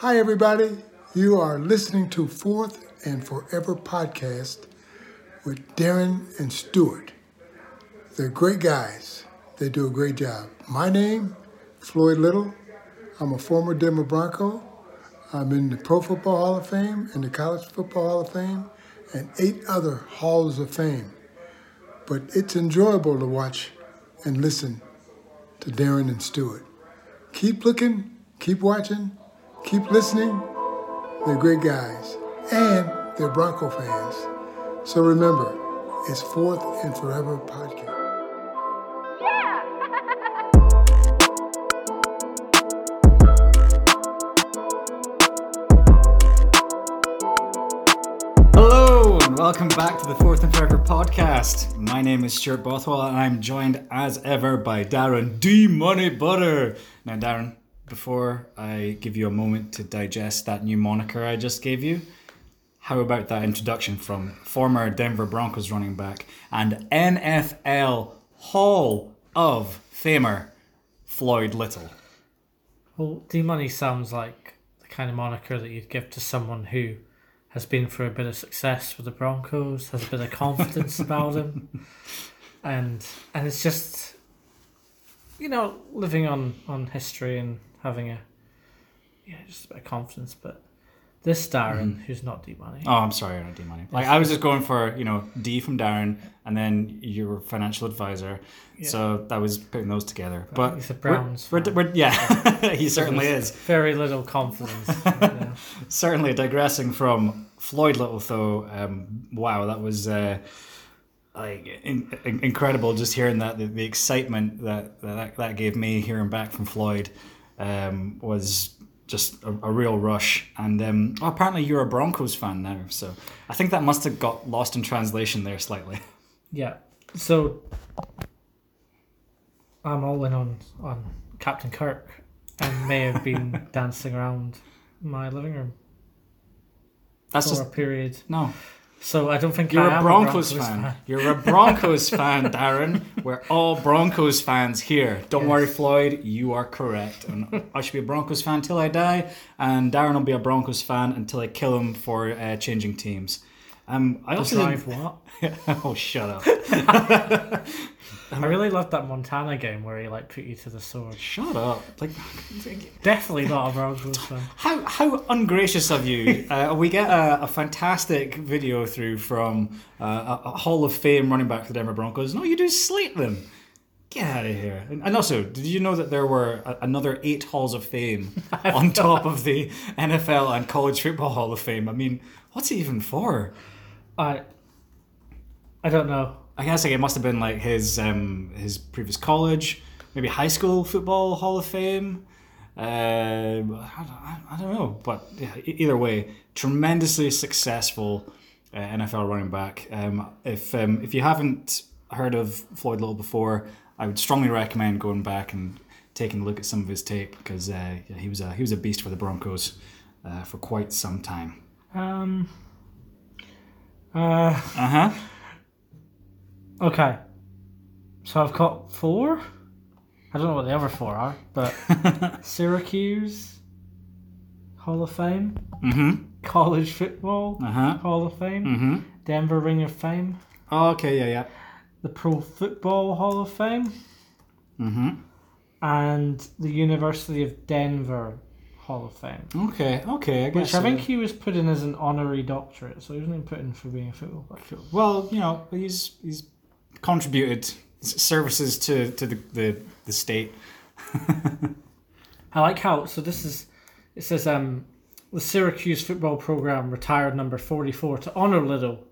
Hi, everybody. You are listening to Fourth and Forever podcast with Darren and Stuart. They're great guys. They do a great job. My name, Floyd Little. I'm a former Denver Bronco. I'm in the Pro Football Hall of Fame and the College Football Hall of Fame and eight other halls of fame. But it's enjoyable to watch and listen to Darren and Stuart. Keep looking, keep watching, keep listening. They're great guys. And they're Bronco fans. So remember, it's Fourth and Forever podcast. Hello and welcome back to the Fourth and Forever podcast. My name is Stuart Bothwell and I'm joined as ever by Darren D Money Butter. Now, Darren, before I give you a moment to digest that new moniker I just gave you, how about that introduction from former Denver Broncos running back and NFL Hall of Famer Floyd Little? Well, D Money sounds like the kind of moniker that you'd give to someone who has been through a bit of success with the Broncos, has a bit of confidence about him, and and it's just you know living on on history and having a yeah just a bit of confidence. But this Darren, who's not D Money, Oh, I'm sorry, not D Money. Like I was just going for you know D from Darren, and then your financial advisor. So that was putting those together. But he's a we're- Browns We're, we're- yeah, he certainly is. very little confidence. yeah. Certainly digressing from Floyd Little, though. Um, wow, that was. Uh, like in, in- incredible just hearing that the, the excitement that, that that gave me hearing back from Floyd um, was just a, a real rush and um, oh, apparently you're a Broncos fan now so I think that must have got lost in translation there slightly Yeah. So I'm all in on on Captain Kirk and may have been dancing around my living room that's for just a period. no So I don't think you're a am Broncos, fan. you're a Broncos fan Darren. We're all Broncos fans here. Don't worry Floyd you are correct. And I should be a Broncos fan till I die and Darren will be a Broncos fan until I kill him for uh, changing teams. Um, I also drive what? oh shut up I really loved that Montana game where he like put you to the sword. Shut up! Like, Definitely not a Broncos fan. how how ungracious of you. Uh, we get a, a fantastic video through from uh, a, a Hall of Fame running back for the Denver Broncos. No, you do slate them. Get out of here! And, and also, did you know that there were a, another eight Halls of Fame on top of the NFL and College Football Hall of Fame? I mean, what's it even for? I I don't know. I guess like it must have been like his um, his previous college, maybe high school football Hall of Fame. Uh, I, don't, I- I don't know, but yeah, either way, tremendously successful uh, NFL running back. Um, if um, if you haven't heard of Floyd Little before, I would strongly recommend going back and taking a look at some of his tape because uh, yeah, he was a he was a beast for the Broncos uh, for quite some time. Um. Uh. Uh huh. Okay. So I've got four. I don't know what the other four are, but Syracuse Hall of Fame, Mm-hmm. College Football Uh huh. Hall of Fame, Mm-hmm. Denver Ring of Fame, Okay. Yeah. Yeah. the Pro Football Hall of Fame, Mm-hmm. and the University of Denver Hall of Fame. Okay, okay, I guess. Which I think he was put in as an honorary doctorate, so he wasn't even put in for being a football player. Well, you know, he's he's contributed services to to the the, the state. I like how so this is it says um the Syracuse football program retired number forty four to honor Little,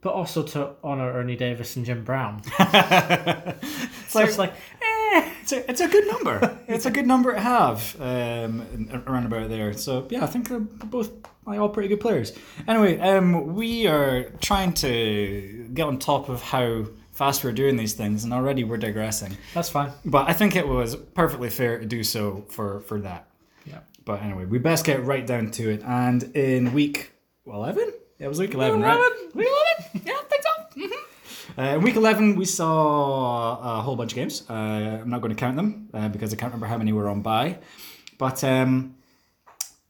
but also to honor Ernie Davis and Jim Brown. so it's like eh, It's a, it's a good number. it's a good number to have um, around about there. So yeah, I think they're both like all pretty good players. Anyway, um, we are trying to get on top of how fast we're doing these things, and already we're digressing. that's fine. But I think it was perfectly fair to do so for for that. Yeah. But anyway, we best get right down to it. And in week eleven, yeah, it was week eleven, right? Week eleven, yeah, I think so. Mhm. Uh, in week 11, we saw a whole bunch of games. Uh, I'm not going to count them uh, because I can't remember how many were on by. But um,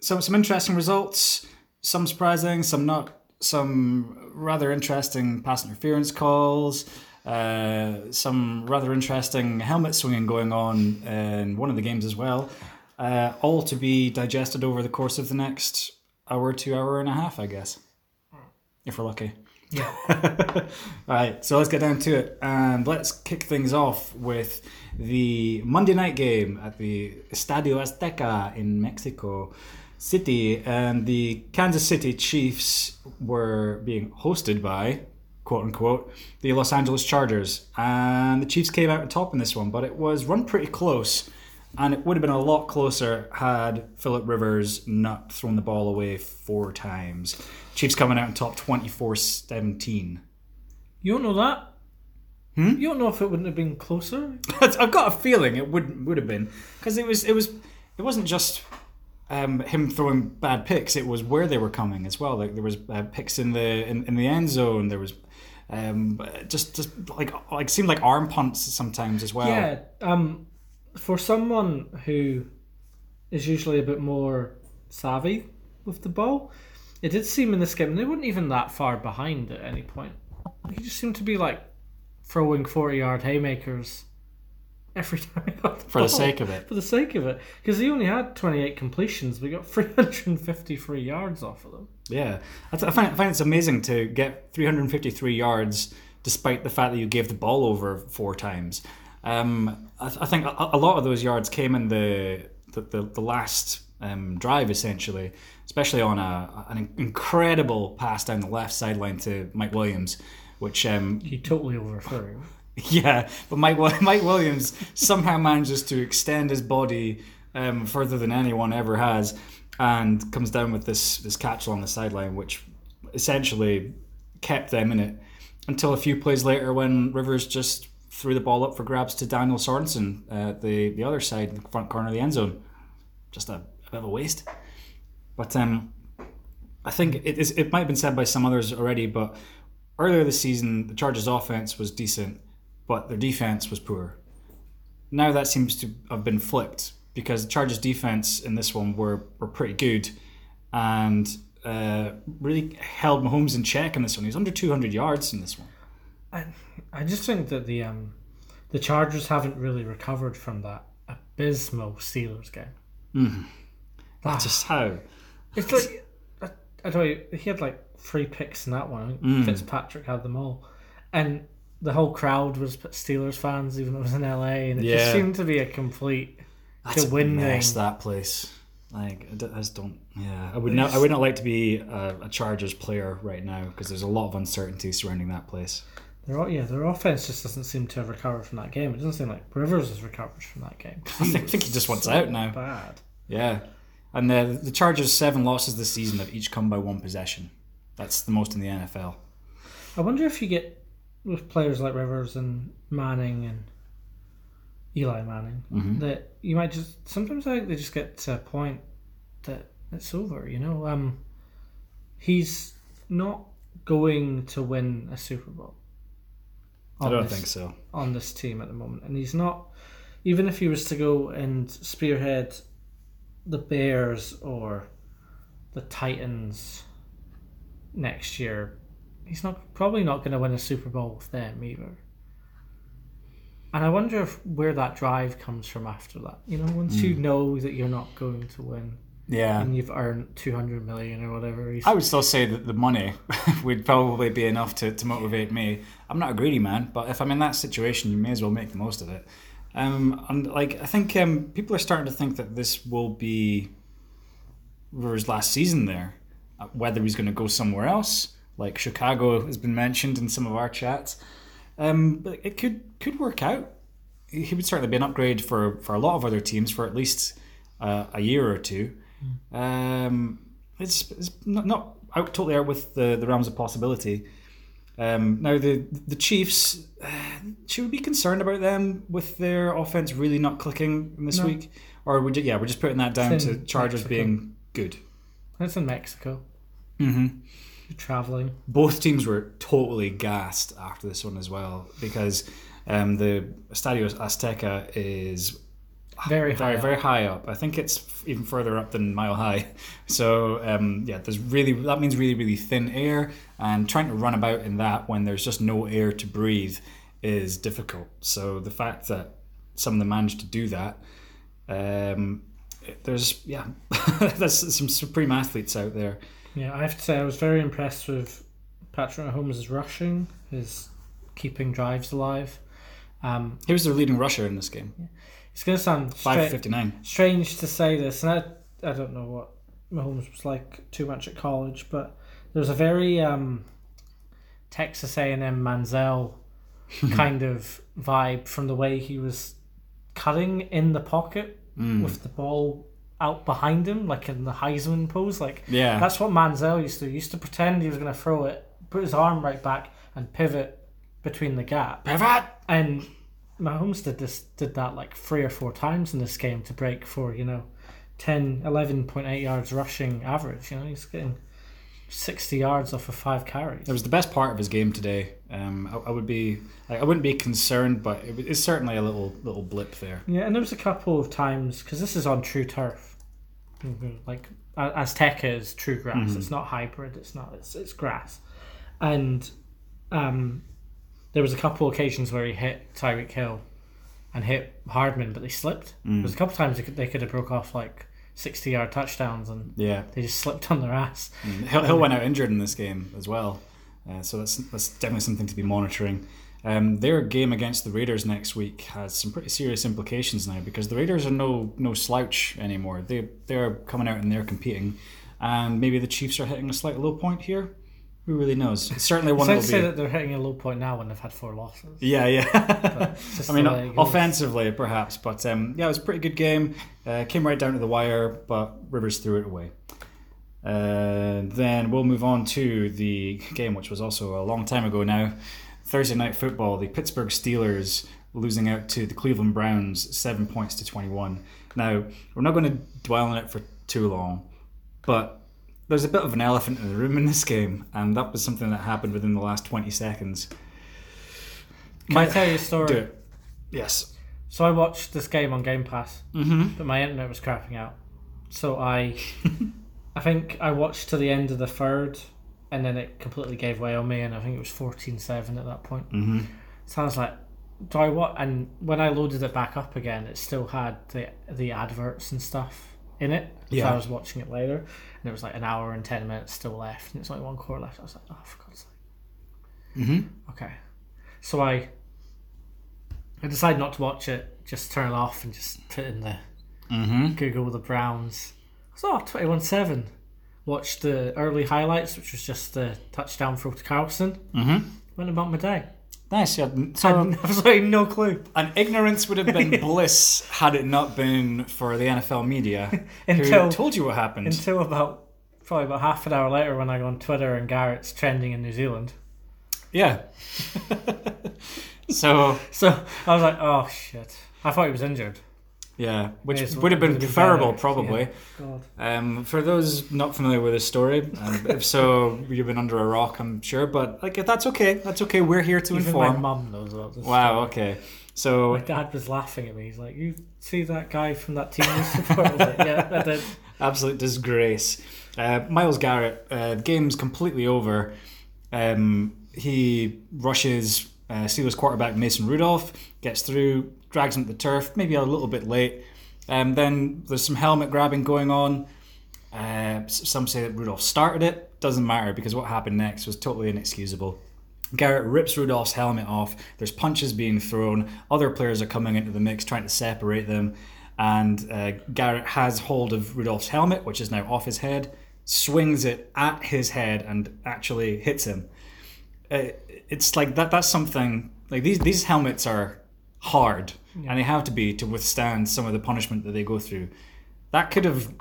some some interesting results. Some surprising, some not. Some rather interesting pass interference calls. Uh, some rather interesting helmet swinging going on in one of the games as well. Uh, all to be digested over the course of the next hour, two hour and a half, I guess, if we're lucky. Yeah. All right, so let's get down to it, and let's kick things off with the Monday night game at the Estadio Azteca in Mexico City, and the Kansas City Chiefs were being hosted by quote unquote the Los Angeles Chargers, and the Chiefs came out on top in this one, but it was run pretty close. And it would have been a lot closer had Philip Rivers not thrown the ball away four times. Chiefs coming out on top 24 17. You don't know that? Hmm? You don't know if it wouldn't have been closer? I've got a feeling it would would have been because it was it was it wasn't just um, him throwing bad picks. It was where they were coming as well. Like there was uh, picks in the in, in the end zone. There was um, just just like like seemed like arm punts sometimes as well. Yeah. Um, for someone who is usually a bit more savvy with the ball, it did seem in this game they weren't even that far behind at any point. He just seemed to be like throwing forty-yard haymakers every time he got the For the sake of it. For the sake of it, because he only had twenty-eight completions, we got three hundred and fifty-three yards off of them. Yeah, I, th- I find I find it's amazing to get 353 yards despite the fact that you gave the ball over four times. Um, I, I think a, a lot of those yards came in the the, the, the last um, drive, essentially, especially on a an incredible pass down the left sideline to Mike Williams, which um, He totally overthrew. yeah, but Mike Mike Williams somehow manages to extend his body um, further than anyone ever has, and comes down with this this catch along the sideline, which essentially kept them in it until a few plays later when Rivers just threw the ball up for grabs to Daniel Sorensen at the the other side, the front corner of the end zone. Just a, a bit of a waste, but um. I think it is. It might have been said by some others already, but earlier this season, the Chargers' offense was decent, but their defense was poor. Now that seems to have been flipped because the Chargers' defense in this one were, were pretty good and uh, really held Mahomes in check in this one. He was under 200 yards in this one. I, I just think that the um, the Chargers haven't really recovered from that abysmal Steelers game. That's just how. It's like I, I don't know. He had like three picks in that one. Think Fitzpatrick had them all, and the whole crowd was Steelers fans, even though it was in LA, and it Yeah. just seemed to be a complete That's to win mess, thing. that place. Like, I just don't. Yeah, I would not. I would not like to be a, a Chargers player right now because there's a lot of uncertainty surrounding that place. Their, yeah, their offense just doesn't seem to have recovered from that game. It doesn't seem like Rivers has recovered from that game. I think, I think he just wants out now. Bad. Yeah, and the the Chargers' seven losses this season have each come by one possession. That's the most in the NFL. I wonder if you get with players like Rivers and Manning and Eli Manning that you might just sometimes I think they just get to a point that it's over. You know, um, he's not going to win a Super Bowl. I don't this- think so. on this team at the moment, and he's not. Even if he was to go and spearhead the Bears or the Titans next year, he's not probably not going to win a Super Bowl with them either. And I wonder if where that drive comes from after that. You know, once you know that you're not going to win Yeah, and you've earned two hundred million or whatever, he's, I would still say that the money would probably be enough to, to motivate me. I'm not a greedy man, but if I'm in that situation, you may as well make the most of it. Um, and like I think um, people are starting to think that this will be Rivers' last season there. Uh, Whether he's going to go somewhere else, like Chicago has been mentioned in some of our chats, um, but it could could work out. He would certainly be an upgrade for, for a lot of other teams for at least uh, a year or two. Um, it's, it's not, not out totally out with the, the realms of possibility. Um, now the the Chiefs, uh, should we be concerned about them with their offense really not clicking this No. week, or would you, yeah we're just putting that down It's to Chargers Mexico. being good. That's in Mexico. Mm-hmm. Traveling. Both teams were totally gassed after this one as well because um, the Estadio Azteca is Very high. very, up. very high up. I think it's even further up than mile high. So um, yeah, there's really that means really really thin air, and trying to run about in that when there's just no air to breathe is difficult. So the fact that some of them managed to do that, um, there's yeah, there's some supreme athletes out there. Yeah, I have to say I was very impressed with Patrick Mahomes' rushing, his keeping drives alive. Um, He was their leading rusher in this game, it's going to sound five stra- strange to say this, and I, I don't know what Mahomes was like too much at college, but there's a very um, Texas A&M Manziel kind of vibe from the way he was cutting in the pocket Mm. with the ball out behind him, like in the Heisman pose. Like Yeah, that's what Manziel used to. do. He used to pretend he was going to throw it, put his arm right back, and pivot between the gap. pivot. And Mahomes did this did that like three or four times in this game to break for, you know, 10, 11.8 yards rushing average. You know, he's getting 60 yards off of five carries. It was the best part of his game today. Um, I, I would be, like, I wouldn't be concerned, but it, it's certainly a little little blip there. Yeah, and there was a couple of times, because this is on true turf. Mhm, Like, Azteca is true grass. It's not hybrid. It's not, it's, it's grass. And um, there was a couple occasions where he hit Tyreek Hill and hit Hardman, but they slipped. There was a couple times they could, they could have broke off like 60 yard touchdowns and Yeah, they just slipped on their ass. Hill, Hill went out injured in this game as well, uh, so that's that's definitely something to be monitoring. Um, their game against the Raiders next week has some pretty serious implications now because the Raiders are no no slouch anymore. They they're coming out and they're competing, and maybe the Chiefs are hitting a slight low point here. Who really knows? It's certainly It's one like that'll to say be. that they're hitting a low point now when they've had four losses. Yeah, yeah. I mean, the way it goes. offensively perhaps, but um, yeah, it was a pretty good game. Uh, came right down to the wire, but Rivers threw it away. Uh, then we'll move on to the game, which was also a long time ago now. Thursday night football. The Pittsburgh Steelers losing out to the Cleveland Browns, seven points to twenty-one. Now we're not going to dwell on it for too long, but there's a bit of an elephant in the room in this game, and that was something that happened within the last twenty seconds. Can I tell you a story? Do it. Yes. So I watched this game on Game Pass, Mm-hmm. but my internet was crapping out. So I, I think I watched to the end of the third, and then it completely gave way on me, and I think it was 14-7 at that point. Mm-hmm. So I was like, "Do I what?" And when I loaded it back up again, it still had the the adverts and stuff in it. Yeah. I was watching it later, and it was like an hour and ten minutes still left, and it's only one quarter left. I was like, "Oh, for God's sake!" Mm-hmm. Okay. So I I decided not to watch it, just turn it off and just put in the Mm-hmm. Google the Browns. So 21 7. Watched the early highlights, which was just the touchdown throw to Carlson. Mm-hmm. Went about my day. Nice. So, absolutely no clue. an ignorance would have been bliss had it not been for the NFL media Until- who told you what happened. Until about probably about half an hour later when I go on Twitter and Garrett's trending in New Zealand. yeah. so So I was like, oh shit. I thought he was injured. Yeah, which would have been would have been preferable, better, probably. God. Um, for those not familiar with this story, and if so, you've been under a rock, I'm sure. But like, that's okay. That's okay. We're here to Even my mum knows about this. Wow. Okay. So My dad was laughing at me. He's like, "You see that guy from that team you support?" Like, "Yeah, I did." absolute disgrace. Uh, Myles Garrett, uh, game's completely over. Um, he rushes uh, Steelers quarterback Mason Rudolph, gets through, drags him to the turf, maybe a little bit late. Um, then there's some helmet grabbing going on. Uh, some say that Rudolph started it. Doesn't matter because what happened next was totally inexcusable. Garrett rips Rudolph's helmet off. There's punches being thrown. Other players are coming into the mix trying to separate them. And uh, Garrett has hold of Rudolph's helmet, which is now off his head, swings it at his head and actually hits him. Uh, it's like that. That's something like these. These helmets are hard, and they have to be to withstand some of the punishment that they go through. That could have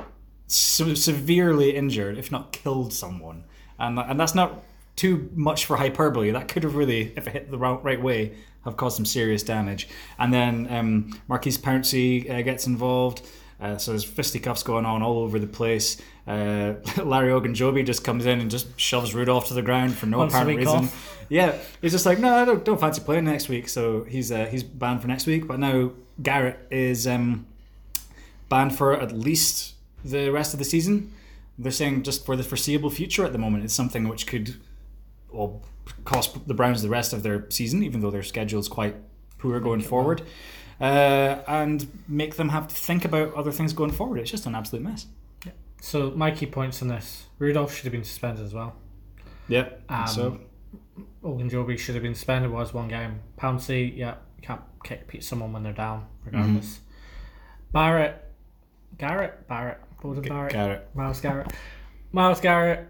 se- severely injured, if not killed, someone, and and that's not too much for hyperbole. That could have really, if it hit the right, way, have caused some serious damage. And then um, Maurkice Pouncey uh, gets involved. Uh, so there's fisticuffs going on all over the place. Uh, Larry Ogunjobi just comes in and just shoves Rudolph to the ground for no apparent reason. off. Yeah, he's just like, no, I don't, don't fancy playing next week. So he's uh, he's banned for next week. But now Garrett is um, banned for at least the rest of the season. They're saying just for the foreseeable future at the moment, it's something which could well cost the Browns the rest of their season, even though their schedule is quite poor going forward, uh, and make them have to think about other things going forward. It's just an absolute mess. So my key points on this: Rudolph should have been suspended as well. Yep. Um, so Ogunjobi should have been suspended. Was one game. Pouncey, yeah, can't kick someone when they're down, regardless. Barrett, Garrett, Barrett, Bowden Barrett, Garrett. Myles Garrett, Myles Garrett.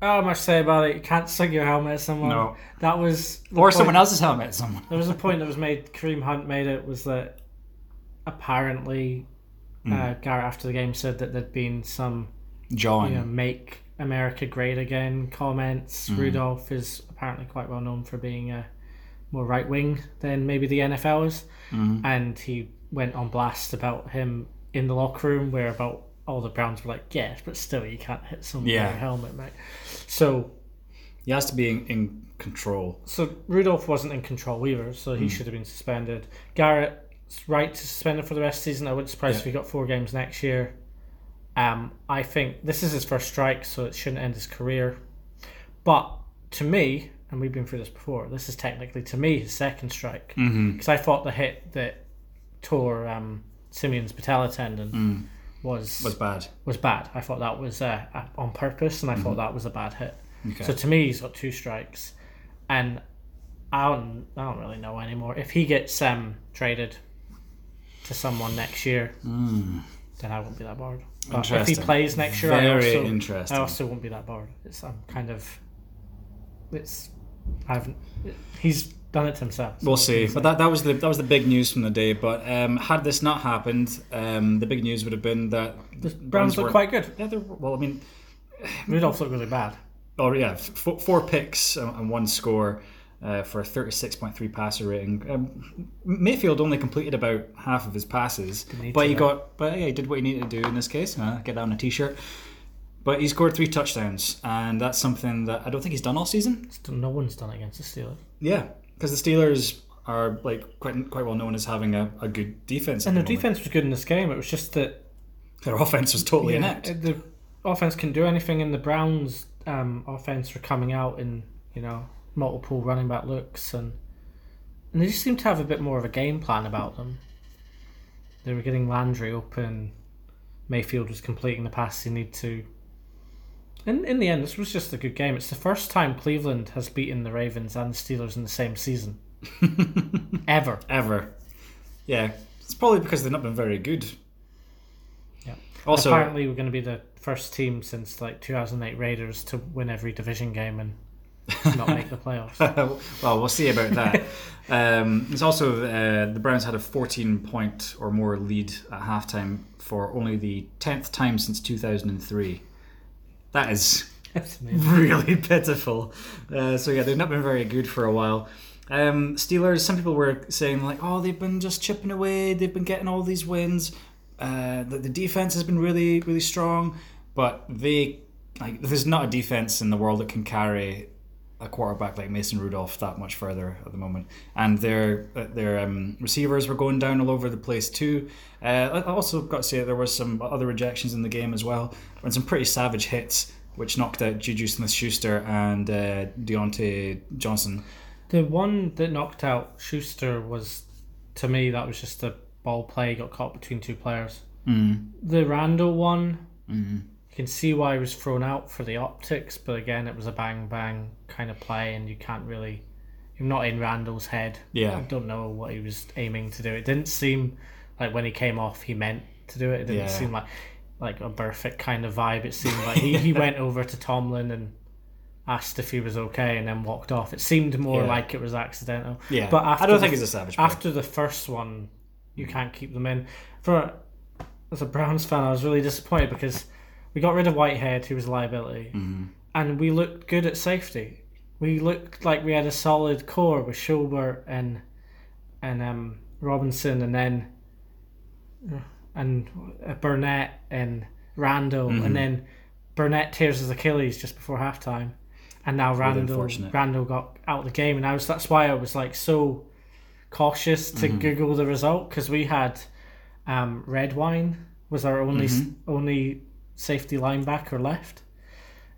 How much to say about it? You can't sing your helmet at someone. No. That was Or point- someone else's helmet. At someone. There was a point that was made. Kareem Hunt made it was that apparently Hmm. uh, Garrett after the game said that there'd been some John. you know, make America great again comments. Mm-hmm. Rudolph is apparently quite well known for being a more right wing than maybe the NFL is, Mm-hmm. and he went on blast about him in the locker room where about all the Browns were like, yeah, but still you can't hit someone Yeah. with a helmet, mate. So He has to be in, in control. so Rudolph wasn't in control either, so Hmm. he should have been suspended. Garrett's right to suspend him for the rest of the season. I wouldn't surprise Yeah. if he got four games next year. Um, I think this is his first strike, so it shouldn't end his career. But to me, and we've been through this before, this is technically to me his second strike because Mm-hmm. I thought the hit that tore um, Siemian's patella tendon was Mm. Was bad. was bad. I thought that was uh, on purpose, and I thought that was a bad hit. Mm-hmm. Okay. So to me, he's got two strikes, and I don't, I don't really know anymore. If he gets um, traded to someone next year, then I won't be that bored. But if he. Plays next year, I Very also, interesting. I also won't be that bored. It's I'm kind of, it's, I haven't. He's done it to himself. We'll see. But that, that was the that was the big news from the day. But um, had this not happened, um, the big news would have been that the Browns look were- quite good. Yeah, they're, well, I mean, Rudolph looked really bad. oh yeah, f- four picks and one score uh, for a thirty-six point three passer rating. Um, Mayfield only completed about half of his passes, but he got but yeah, he did what he needed to do in this case. Uh, get that on a t-shirt. But he scored three touchdowns, and that's something that I don't think he's done all season. Still, no one's done it against the Steelers. Yeah, because the Steelers are like quite quite well known as having a, a good defense. And the their defense was good in this game. It was just that their offense was totally Yeah, inept. The offense can do anything, and the Browns' um, offense were coming out in you know multiple running back looks, and and they just seemed to have a bit more of a game plan about them. They were getting Landry open. Mayfield was completing the pass he needed to. In, in the end, this was just a good game. It's the first time Cleveland has beaten the Ravens and the Steelers in the same season. Ever. Ever, yeah. It's probably because they've not been very good. Yeah. Also, Apparently, we're going to be the first team since like 2008 Raiders to win every division game and not make the playoffs. well, we'll see about that. um, it's also uh, the Browns had a 14 point or more lead at halftime for only the 10th time since 2003. That is really pitiful. Uh, so yeah, they've not been very good for a while. Um, Steelers. Some people were saying like, oh, they've been just chipping away. They've been getting all these wins. Uh, the, the defense has been really, really strong, but they like there's not a defense in the world that can carry a quarterback like Mason Rudolph that much further at the moment. And their their um, receivers were going down all over the place too. Uh, I also got to say there was some other rejections in the game as well, and some pretty savage hits which knocked out Juju Smith-Schuster and uh, Diontae Johnson. The one that knocked out Schuster was, to me, that was just a ball play got caught between two players. Mm. The Randall one, Mm. Can see why he was thrown out for the optics, but again, it was a bang bang kind of play, and you can't really. You're not in Randall's head. Yeah. I don't know what he was aiming to do. It didn't seem like when he came off, he meant to do it. It didn't Yeah. seem like like a perfect kind of vibe. It seemed like he, he went over to Tomlin and asked if he was okay, and then walked off. It seemed more Yeah. like it was accidental. yeah. But after I don't the- think he's a savage. player. After the first one, you can't keep them in. For as a Browns fan, I was really disappointed because we got rid of Whitehead, who was a liability, and we looked good at safety. We looked like we had a solid core with Schubert and and um, Robinson, and then and Burnett and Randall, and then Burnett tears his Achilles just before halftime, and now Randall. Randall got out of the game, and I was that's why I was like so cautious to Google the result because we had um, Redwine was our only Mhm. only safety linebacker left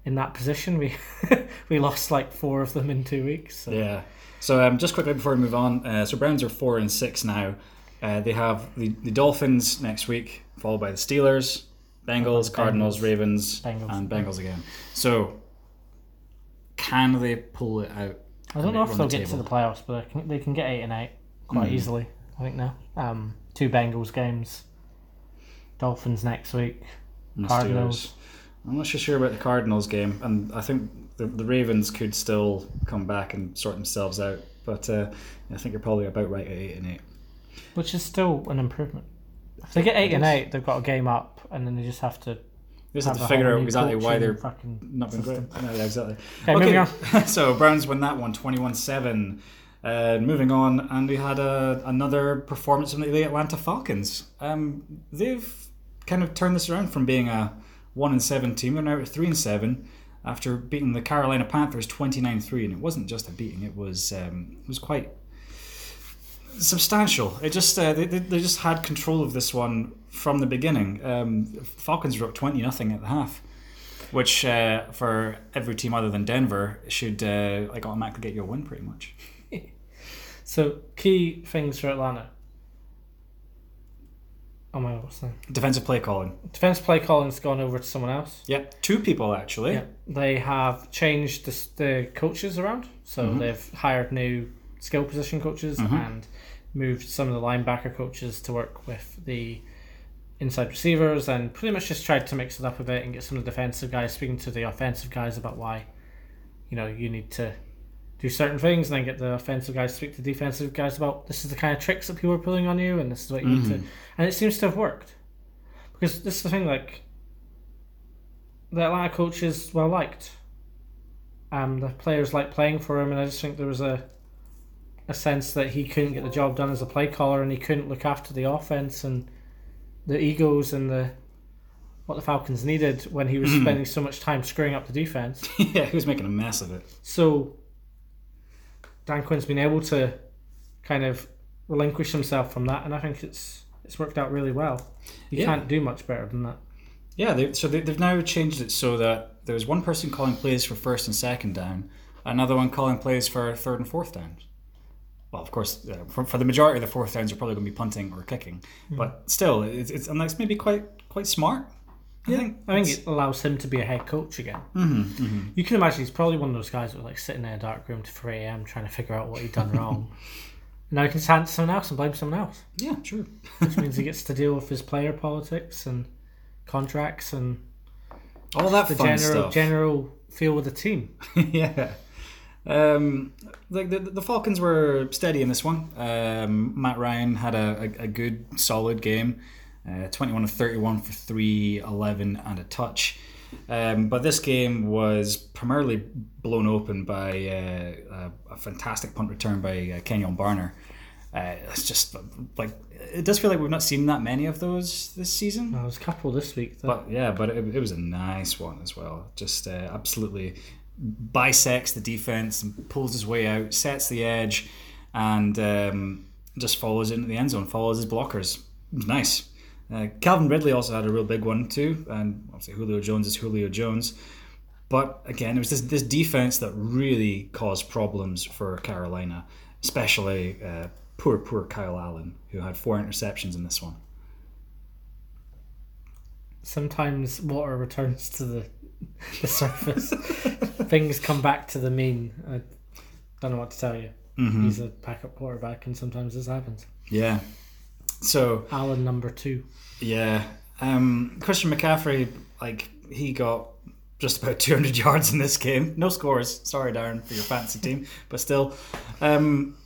in that position. We we lost like four of them in two weeks. So. Yeah. So um, just quickly before we move on, uh, so Browns are four and six now. Uh, they have the, the Dolphins next week, followed by the Steelers, Bengals, Bengals. Cardinals, Ravens, Bengals. and Bengals again. So can they pull it out? I don't know if they'll the get to the playoffs, but they can, they can get eight and eight quite Mm. easily. I think now. Um, two Bengals games. Dolphins next week. And Cardinals. I'm not so sure about the Cardinals game, and I think the, the Ravens could still come back and sort themselves out. But uh, I think you're probably about right at eight and eight. which is still an improvement. If they get eight and eight, they've got a game up, and then they just have to. Just have to figure out exactly why they're fucking not been great. No, yeah, exactly. Okay, moving on. so Browns win that one 21-7. Uh, moving on, and we had a, another performance from the Atlanta Falcons. Um, they've kind of turned this around from being a one and seven team. They're now at three and seven after beating the Carolina Panthers 29-3, and it wasn't just a beating; it was um, it was quite substantial. It just uh, they, they, just had control of this one from the beginning. Um, Falcons were up twenty nothing at the half, which uh, for every team other than Denver should uh, like automatically get you a win pretty much. So key things for Atlanta. Oh my god, what's name? Defensive play calling. Defensive play calling's gone over to someone else. Yeah, two people actually. Yeah, they have changed the, the coaches around. So Mhm. they've hired new skill position coaches Mhm. and moved some of the linebacker coaches to work with the inside receivers and pretty much just tried to mix it up a bit and get some of the defensive guys speaking to the offensive guys about why, you know, you need to do certain things and then get the offensive guys to speak to defensive guys about this is the kind of tricks that people are pulling on you and this is what you need to Mhm. and it seems to have worked. Because this is the thing, like the Atlanta coach is well liked. Um, the players like playing for him, and I just think there was a a sense that he couldn't get the job done as a play caller, and he couldn't look after the offense and the egos and the what the Falcons needed when he was Mhm. spending so much time screwing up the defense. yeah, he was making a mess of it. So Dan Quinn's been able to kind of relinquish himself from that, and I think it's it's worked out really well. You Yeah. can't do much better than that. Yeah, they, so they, they've now changed it so that there's one person calling plays for first and second down, another one calling plays for third and fourth downs. Well, of course, uh, for, for the majority of the fourth downs, you're probably going to be punting or kicking, but still, it's, it's and that's maybe quite quite smart. I think. I think it allows him to be a head coach again. hmm hmm You can imagine he's probably one of those guys that was like sitting in a dark room to 3 a.m. trying to figure out what he'd done wrong. now he can stand to someone else and blame someone else, Yeah, true. which means he gets to deal with his player politics and contracts and All that the general stuff. general feel with the team. yeah. Um, like the, the Falcons were steady in this one. Um, Matt Ryan had a, a, a good, solid game. Uh, 21 of 31 for 311 and a touch. Um, but this game was primarily blown open by uh, a, a fantastic punt return by uh, Kenjon Barner. Uh, it's just like it does feel like we've not seen that many of those this season. Well, was a couple this week. That, But yeah, but it, it was a nice one as well. Just uh, absolutely bisects the defense and pulls his way out, sets the edge, and um, just follows into the end zone. Follows his blockers. It was nice. Uh, Calvin Ridley also had a real big one too, and obviously Julio Jones is Julio Jones. But again, it was this this defense that really caused problems for Carolina, especially uh, poor poor Kyle Allen, who had four interceptions in this one. sometimes water returns to the the surface. Things come back to the mean. I don't know what to tell you. Mhm. He's a backup quarterback, and sometimes this happens. Yeah. So Allen number two. Yeah. Um, Christian McCaffrey, like, he got just about 200 yards in this game. No scores. Sorry, Darren, for your fantasy team, but still. Um,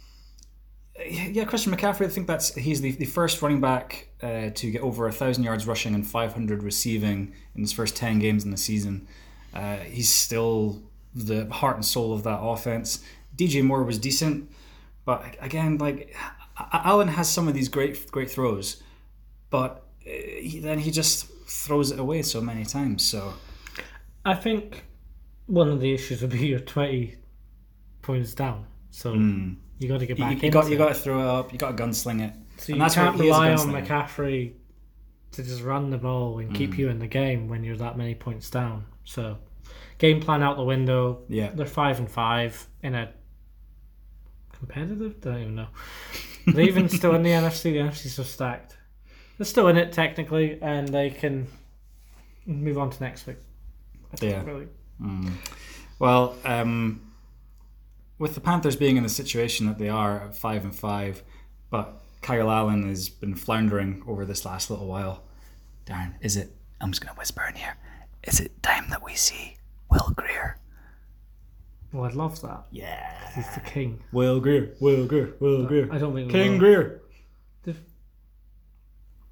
yeah, Christian McCaffrey, I think that's he's the, the first running back uh, to get over 1,000 yards rushing and 500 receiving in his first 10 games in the season. Uh, he's still the heart and soul of that offense. DJ Moore was decent, but again, like, Allen has some of these great great throws, but uh, he, then he just throws it away so many times. So I think one of the issues would be you're 20 points down. So mm, you got to get back you in. got you got to throw it up. You got to gunsling it. so and you that's can't what he is a rely on. McCaffrey to just run the ball and Mm. keep you in the game when you're that many points down. So, game plan out the window. Yeah. They're five and five in a competitive. Don't even know. They're even still in the NFC. The NFC's so stacked. They're still in it technically, and they can move on to next week. Yeah. Really. Well, um, with the Panthers being in the situation that they are at five and five, but Kyle Allen has been floundering over this last little while. Darren, is it? I'm just gonna whisper in here. Is it time that we see Will Grier? Well, I'd love that. Yeah. He's the king. Will Grier. Will Grier. Will Grier. I don't think we King will. Grier.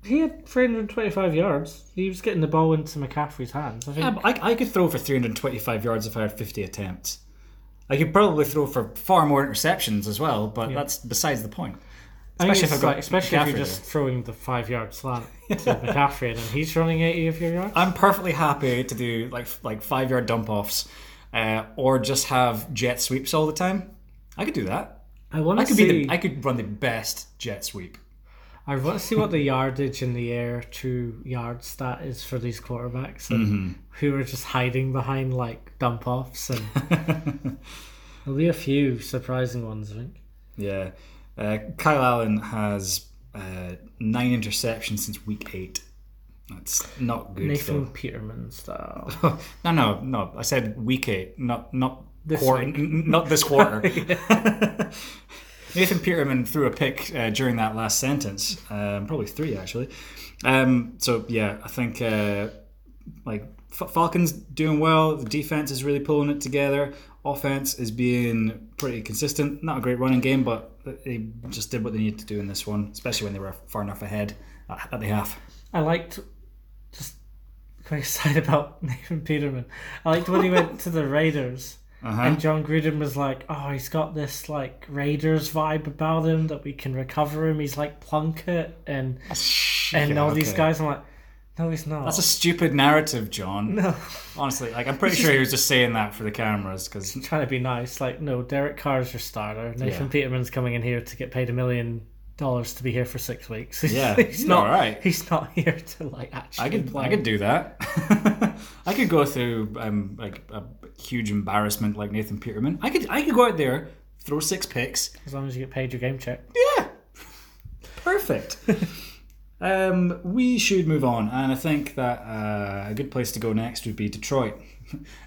He had 325 yards. He was getting the ball into McCaffrey's hands. I think Yeah, but I, I could throw for 325 yards if I had 50 attempts. I could probably throw for far more interceptions as well, but that's besides the point. I think Especially if it's I've got like, especially if you're just throwing the five yard slant to McCaffrey and he's running 80 of your yards. I'm perfectly happy to do like like five yard dump offs, uh, or just have jet sweeps all the time. I could do that. I want I to could see. be the, I could run the best jet sweep. I want to see what the yardage in the air to yard stat is for these quarterbacks and Mm-hmm. who are just hiding behind like dump offs and there'll be a few surprising ones. I think. Yeah, uh, Kyle Allen has uh, nine interceptions since week eight. That's not good. Nathan. Peterman style. no, no, no. I said week eight, not not This quarter, n- not this quarter. Nathan Peterman threw a pick uh, during that last sentence, um, probably three actually. Um, so yeah, I think uh, like F- Falcons doing well. The defense is really pulling it together. Offense is being pretty consistent. Not a great running game, but they just did what they needed to do in this one, especially when they were far enough ahead at, at the half. I liked side about Nathan Peterman. I liked when he went to the Raiders. Uh-huh. And Jon Gruden was like, "Oh, he's got this like Raiders vibe about him that we can recover him. He's like Plunkett and and Yeah, all these guys." I'm like, "No, he's not." That's a stupid narrative, Jon. no, Honestly, like I'm pretty sure he was just saying that for the cameras because trying to be nice. Like, no, Derek Carr's your starter. Nathan Yeah. Peterman's coming in here to get paid a million dollars to be here for six weeks. Yeah, he's not. all right. He's not here to like actually I could play. I could do that. I could go through um like a huge embarrassment like Nathan Peterman. I could I could go out there throw six picks. as long as you get paid your game check. Yeah, perfect. um, we should move on, and I think that uh, a good place to go next would be Detroit.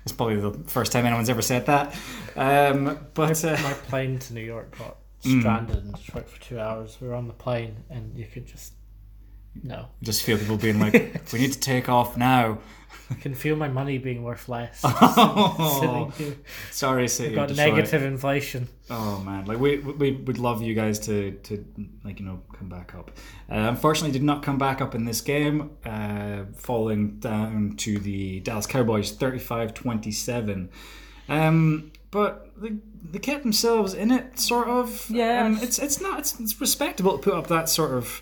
it's probably the first time anyone's ever said that. Um, but uh, My plane to New York got Mm. stranded in Detroit for two hours. We were on the plane, and you could just no. just feel people being like, "We need to take off now." I can feel my money being worth less. Oh, Sitting sorry, city. We've Got Detroit. negative inflation. Oh man, like we we would love you guys to to like you know come back up. Uh, unfortunately, did not come back up in this game, uh, falling down to the Dallas Cowboys 35-27. Um, but they, they kept themselves in it, sort of. Yeah. um, it's it's not it's, it's respectable to put up that sort of.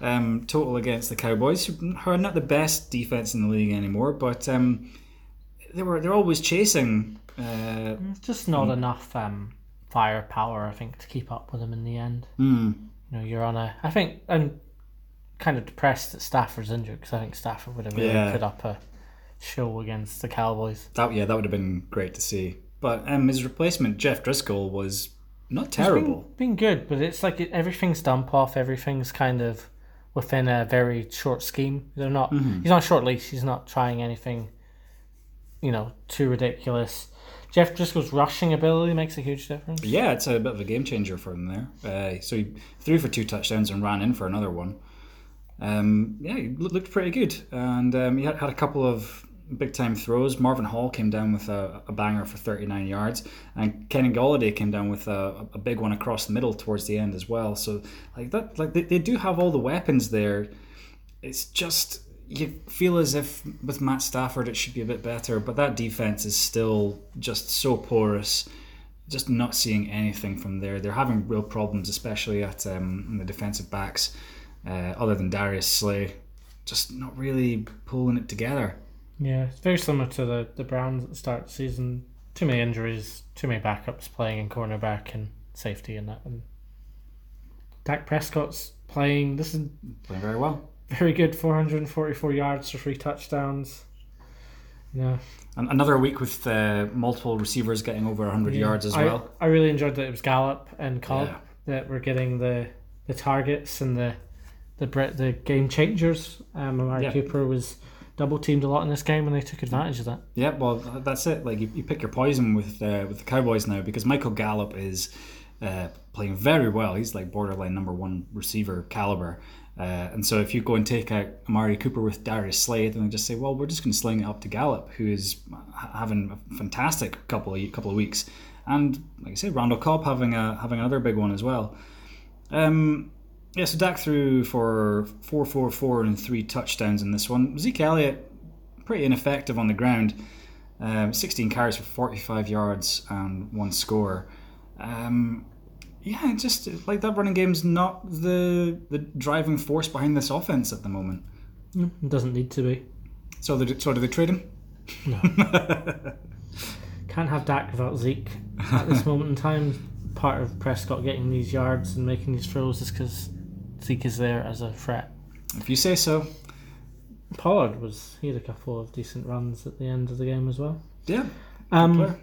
Um, total against the Cowboys, who are not the best defense in the league anymore, but um, they were they're always chasing. Uh, It's just not enough um, firepower, I think, to keep up with them in the end. mm, You know, you're on a. I think I'm kind of depressed that Stafford's injured because I think Stafford would have really Yeah. put up a show against the Cowboys. That yeah, that would have been great to see. But um, his replacement, Jeff Driskel, was not terrible. Been, been good, but it's like everything's dump off. Everything's kind of within a very short scheme. They're not. He's on short leash. He's not trying anything. You know, too ridiculous. Jeff Driskel's rushing ability makes a huge difference. Yeah, it's a bit of a game changer for him there. Uh, so he threw for two touchdowns and ran in for another one. Um, yeah, he looked pretty good, and um, he had, had a couple of big time throws. Marvin Hall came down with a, a banger for 39 yards, and Kenny Golladay came down with a, a big one across the middle towards the end as well. So like that, like they, they do have all the weapons there. It's just you feel as if with Matt Stafford it should be a bit better, but that defense is still just so porous. Just not seeing anything from there. They're having real problems, especially at um, the defensive backs. Uh, other than Darius Slay, just not really pulling it together. Yeah, it's very similar to the, the Browns at the start of the season. Too many injuries, too many backups playing in cornerback and safety and that. And Dak Prescott's playing. This is Playing very well. very good 444 yards for three touchdowns. Yeah. And another week with uh, multiple receivers getting over 100 Yeah. yards as I, well. I really enjoyed that it was Gallup and Cobb Yeah. that were getting the, the targets and the the the game changers. Um, Amari Yeah. Cooper was double teamed a lot in this game and they took advantage of that. Yeah, well, that's it. Like you, you pick your poison with uh, with the Cowboys now because Michael Gallup is uh, playing very well. He's like borderline number one receiver caliber. Uh, and so if you go and take out Amari Cooper with Darius Slay, then they just say, well, we're just going to sling it up to Gallup, who is having a fantastic couple of couple of weeks, and like I said, Randall Cobb having a having another big one as well. Um, yeah, so Dak threw for four, four, four, and three touchdowns in this one. Zeke Elliott pretty ineffective on the ground. Um, 16 carries for 45 yards and one score. Um, yeah, just like that running game's not the the driving force behind this offense at the moment. It doesn't need to be. So, they, so do they trade him? No. Can't have Dak without Zeke at this moment in time. Part of Prescott getting these yards and making these throws is because Zeke is there as a threat. If you say so. Pollard was he had a couple of decent runs at the end of the game as well. Yeah. Um,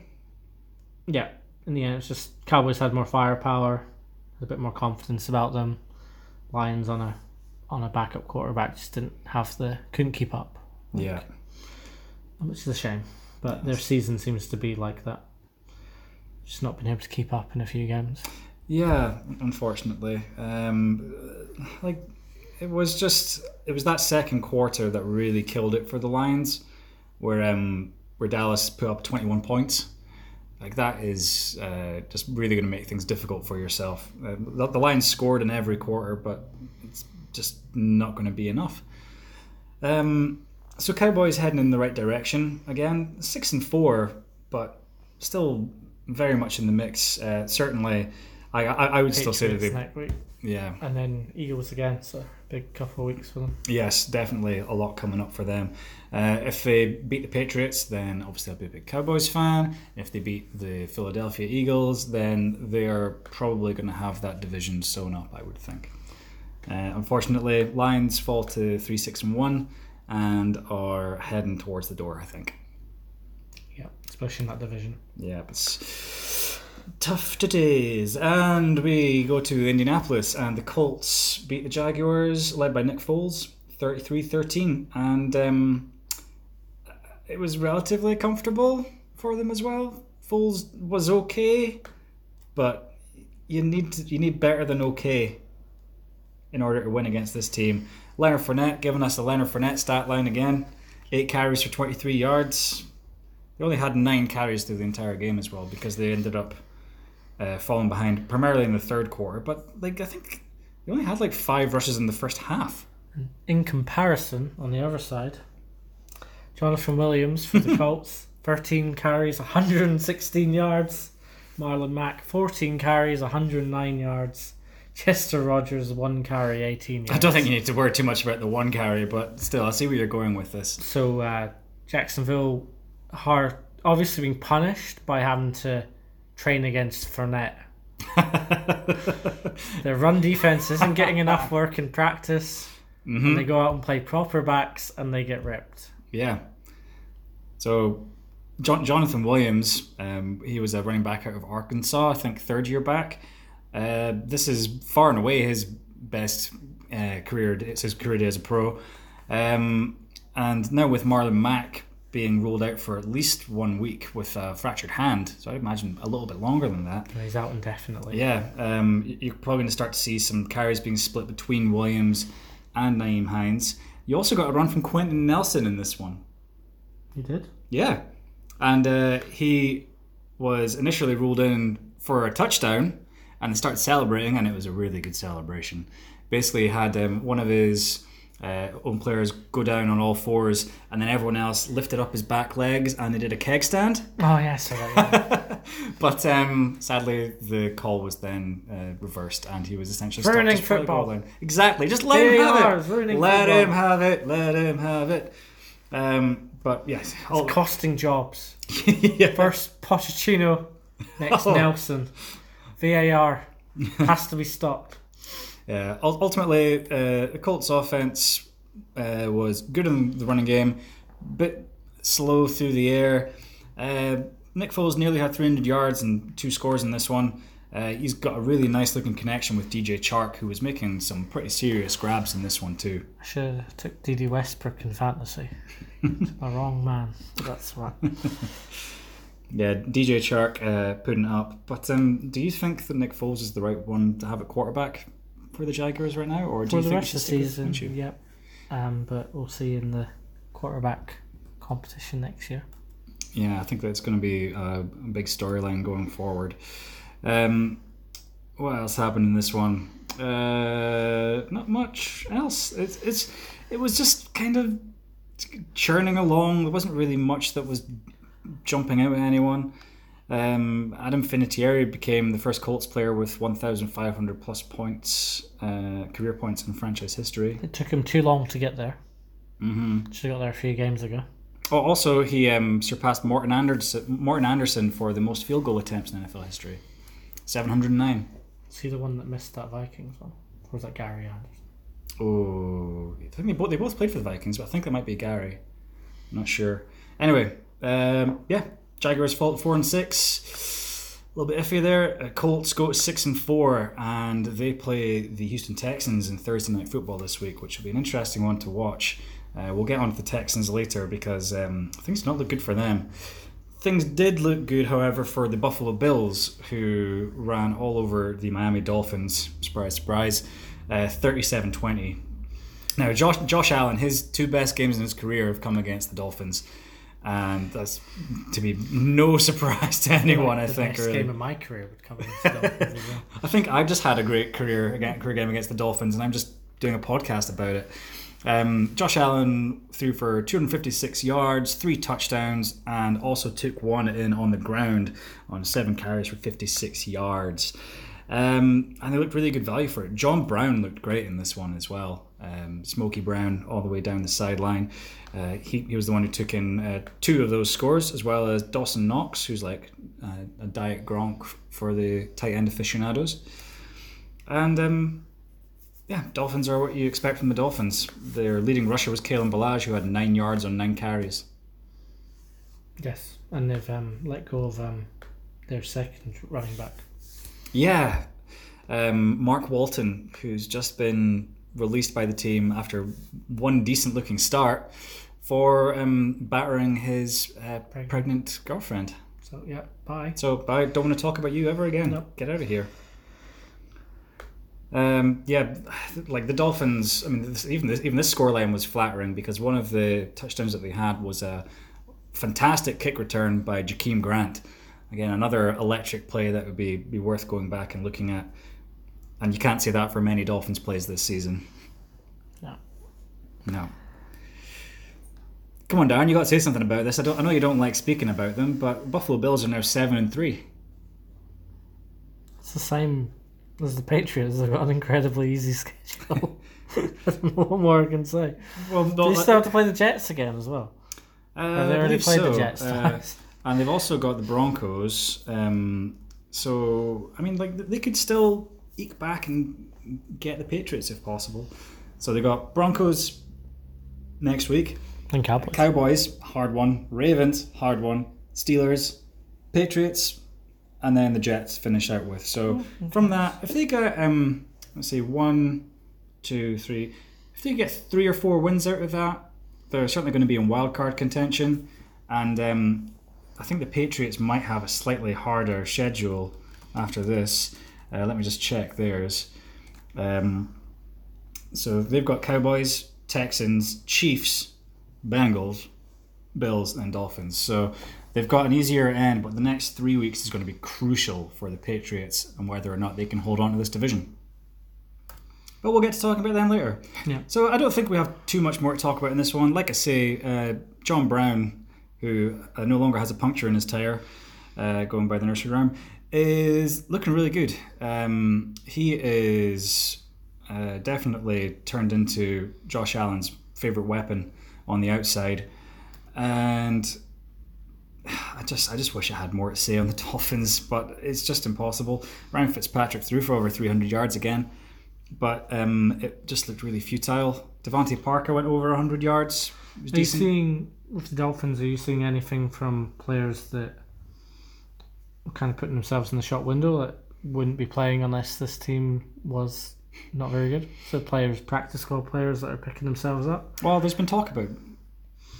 yeah, in the end, it's just Cowboys had more firepower, a bit more confidence about them. Lions on a on a backup quarterback just didn't have the couldn't keep up, Yeah. which is a shame. But their season seems to be like that. Just not been able to keep up in a few games. Yeah, unfortunately. Um, like it was just it was that second quarter that really killed it for the Lions, where um where Dallas put up twenty one points. Like that is uh, just really going to make things difficult for yourself. Uh, the, the Lions scored in every quarter, but it's just not going to be enough. Um, so Cowboys heading in the right direction again, six and four, but still very much in the mix. Uh, certainly, I, I I would still say that they next week, yeah and then Eagles again. So big couple of weeks for them. yes definitely a lot coming up for them. Uh, if they beat the Patriots, then obviously I'll be a big Cowboys fan. If they beat the Philadelphia Eagles, then they are probably going to have that division sewn up. I would think. Uh, unfortunately, Lions fall to three six and one, and are heading towards the door. I think. Yeah, especially in that division. Yeah, it's tough today's. And we go to Indianapolis, and the Colts beat the Jaguars, led by Nick Foles, 33 13. And um, it was relatively comfortable for them as well. Foles was okay, but you need to, you need better than okay in order to win against this team. Leonard Fournette giving us the Leonard Fournette stat line again. Eight carries for 23 yards. They only had nine carries through the entire game as well because they ended up uh, falling behind primarily in the third quarter. But like I think they only had like five rushes in the first half. In comparison, on the other side, Jonathan Williams for the Colts, 13 carries, 116 yards. Marlon Mack, 14 carries, 109 yards. Chester Rogers, 1 carry, 18 yards. I don't think you need to worry too much about the one carry, but still, I see where you're going with this. So, uh, Jacksonville are obviously being punished by having to train against Fournette. Their run defense isn't getting enough work in practice. And they go out and play proper backs and they get ripped. Yeah. So, John, Jonathan Williams, um, he was a running back out of Arkansas, I think third year back. Uh, this is far and away his best uh, career. It's his career day as a pro. Um, and now with Marlon Mack being ruled out for at least one week with a fractured hand, so I imagine a little bit longer than that. He's out indefinitely. Yeah, um, you're probably going to start to see some carries being split between Williams and Nyheim Hines. You also got a run from Quenton Nelson in this one. He did? Yeah, and uh, he was initially ruled in for a touchdown, and they started celebrating, and it was a really good celebration. Basically, he had um, one of his uh, own players go down on all fours, and then everyone else lifted up his back legs, and they did a keg stand. Oh, yeah, so yeah. But um, sadly, the call was then uh, reversed, and he was essentially Ruining football. Exactly, just let They him have it. ruining Let football. him have it. Let him have it. Um, but yes, all, Costing jobs. yeah. First Pochettino, next Oh. Nelson. VAR has to be stopped. Yeah, ultimately, uh, the Colts offense uh, was good in the running game, bit slow through the air. Uh, Nick Foles nearly had 300 yards and two scores in this one. Uh, he's got a really nice looking connection with DJ Chark, who was making some pretty serious grabs in this one too. I should have took Dede Westbrook in fantasy. The wrong man. That's right. Yeah, DJ Chark uh, putting up. But um, do you think that Nick Foles is the right one to have at quarterback for the Jaguars right now, or do For you the think rest of the should stick with season, yep. Um, but we'll see in the quarterback competition next year. Yeah, I think that's going to be a, a big storyline going forward. Um, what else happened in this one? Uh, not much else. It's, it's it was just kind of churning along. There wasn't really much that was jumping out at anyone. Um, Adam Vinatieri became the first Colts player with 1,500 plus points, uh, career points in franchise history. It took him too long to get there. Mm-hmm. Should have got there a few games ago. Oh, also, he um, surpassed Morten Andersen, Morten Andersen for the most field goal attempts in NFL history 709. Is he the one that missed that Vikings one? Or was that Gary Anderson? Oh, I think they both, they both played for the Vikings, but I think that might be Gary. I'm not sure. Anyway, um, yeah, Jaguars fall 4 and 6. A little bit iffy there. Uh, Colts go 6 and 4, and they play the Houston Texans in Thursday Night Football this week, which will be an interesting one to watch. Uh, we'll get on to the Texans later because um, things do not look good for them. Things did look good, however, for the Buffalo Bills, who ran all over the Miami Dolphins. Surprise, surprise. Uh, 37 20. Now, Josh, Josh Allen, his two best games in his career have come against the Dolphins. And that's to be no surprise to anyone, I the think. best Really. game of my career would come against the Dolphins well. I think I've just had a great career again, career game against the Dolphins, and I'm just doing a podcast about it. Um, Josh Allen threw for 256 yards, three touchdowns, and also took one in on the ground on seven carries for 56 yards. Um, and they looked really good value for it. John Brown looked great in this one as well. Um, Smokey Brown all the way down the sideline. Uh, he, he was the one who took in uh, two of those scores, as well as Dawson Knox, who's like uh, a diet Gronk for the tight end aficionados. And um, yeah, Dolphins are what you expect from the Dolphins. Their leading rusher was Kalen Ballage, who had nine yards on nine carries. Yes, and they've um, let go of um, their second running back. Yeah, um, Mark Walton, who's just been released by the team after one decent looking start for um, battering his uh, Pregnant. pregnant girlfriend. So yeah, bye. So I don't want to talk about you ever again. Nope. Get out of here. Um, yeah, like the Dolphins. I mean, this, even this, even this scoreline was flattering because one of the touchdowns that they had was a fantastic kick return by Jakeem Grant. Again, another electric play that would be be worth going back and looking at. And you can't say that for many Dolphins plays this season. No. No. Come on, Darren, you got to say something about this. I don't. I know you don't like speaking about them, but Buffalo Bills are now seven and three. It's the same as the Patriots. They've got an incredibly easy schedule. I don't know what more I can say. Well, they still have to play the Jets again as well? Uh, Have they already played so. the Jets Uh, and they've also got the Broncos. Um, so I mean, like they could still eke back and get the Patriots if possible. So they got Broncos next week, and Cowboys. Cowboys hard one, Ravens hard one, Steelers, Patriots, and then the Jets finish out with. So from that, if they get um, let's see, one, two, three, if they get three or four wins out of that, they're certainly going to be in wild card contention. And um, I think the Patriots might have a slightly harder schedule after this. Uh, let me just check theirs. Um, so they've got Cowboys, Texans, Chiefs, Bengals, Bills, and Dolphins. So they've got an easier end, but the next three weeks is going to be crucial for the Patriots and whether or not they can hold on to this division. But we'll get to talking about them later. Yeah. So I don't think we have too much more to talk about in this one. Like I say, uh, John Brown, who uh, no longer has a puncture in his tire, uh, going by the nursery rhyme, is looking really good. Um, he is uh, definitely turned into Josh Allen's favorite weapon on the outside, and I just I just wish I had more to say on the Dolphins, but it's just impossible. Ryan Fitzpatrick threw for over 300 yards again. but um, it just looked really futile. DeVante Parker went over 100 yards. Are you seeing with the Dolphins? Are you seeing anything from players that kind of putting themselves in the shop window that wouldn't be playing unless this team was not very good? So players, practice squad players that are picking themselves up. Well, there's been talk about,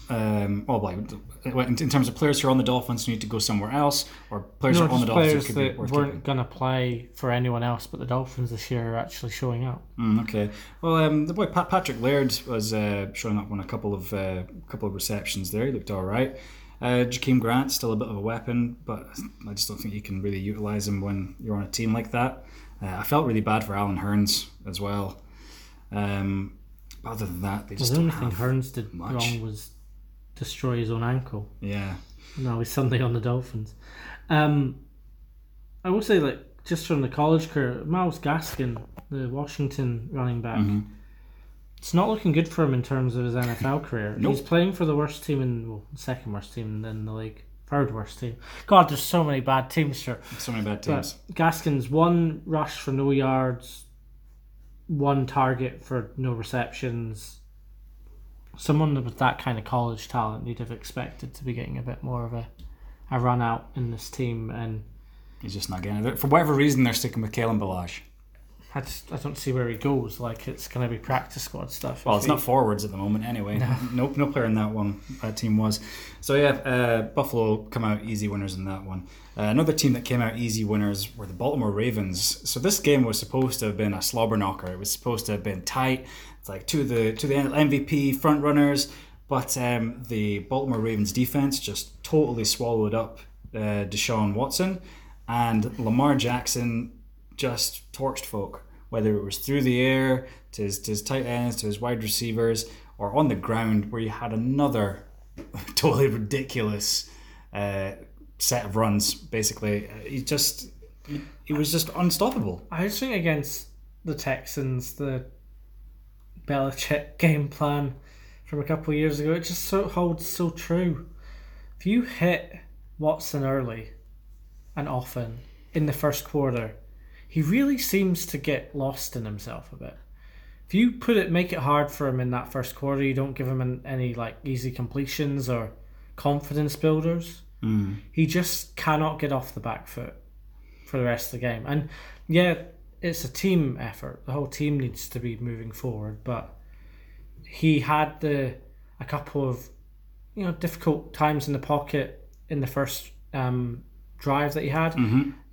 um, well, in, in terms of players who are on the Dolphins who need to go somewhere else, or players No, who are on the Dolphins who could be that weren't going to play for anyone else but the Dolphins this year are actually showing up. Mm, okay. Well, um, the boy Pat, Patrick Laird was uh, showing up on a couple of uh, couple of receptions there. He looked all right. Uh, Jakeem Grant still a bit of a weapon, but I just don't think you can really utilize him when you're on a team like that. Uh, I felt really bad for Allen Hurns as well. Um, but other than that, they Well, just the don't only thing. Hurns did much. wrong was destroy his own ankle. Yeah. No, he's suddenly on the Dolphins. Um, I will say, like, just from the college career, Myles Gaskin, the Washington running back, Mhm. It's not looking good for him in terms of his NFL career. Nope. He's playing for the worst team in, well, second worst team in the league, third worst team. God, there's so many bad teams here. So many bad teams. But Gaskin's one rush for no yards, one target for no receptions. Someone with that kind of college talent, you'd have expected to be getting a bit more of a, a run out in this team, and He's just not getting it. For whatever reason, they're sticking with Kalen Ballage. I just I don't see where he goes. Like it's going to be practice squad stuff. Well, it's he- not forwards at the moment anyway. No, no, player in that one. That team was. So yeah, uh, Buffalo come out easy winners in that one. Uh, another team that came out easy winners were the Baltimore Ravens. So this game was supposed to have been a slobber knocker. It was supposed to have been tight. It's like to the to the MVP front runners, but um, the Baltimore Ravens defense just totally swallowed up uh, Deshaun Watson, and Lamar Jackson just torched folk, whether it was through the air to his, to his tight ends, to his wide receivers, or on the ground where you had another totally ridiculous uh, set of runs. Basically, Uh, he just he, was just unstoppable. I think against the Texans, the Belichick game plan from a couple of years ago, it just so holds so true. If you hit Watson early and often in the first quarter, he really seems to get lost in himself a bit. If you put it, make it hard for him in that first quarter, you don't give him an, any like easy completions or confidence builders. He just cannot get off the back foot for the rest of the game. And yeah, it's a team effort. The whole team needs to be moving forward. But he had the a couple of you know difficult times in the pocket in the first um, drive that he had.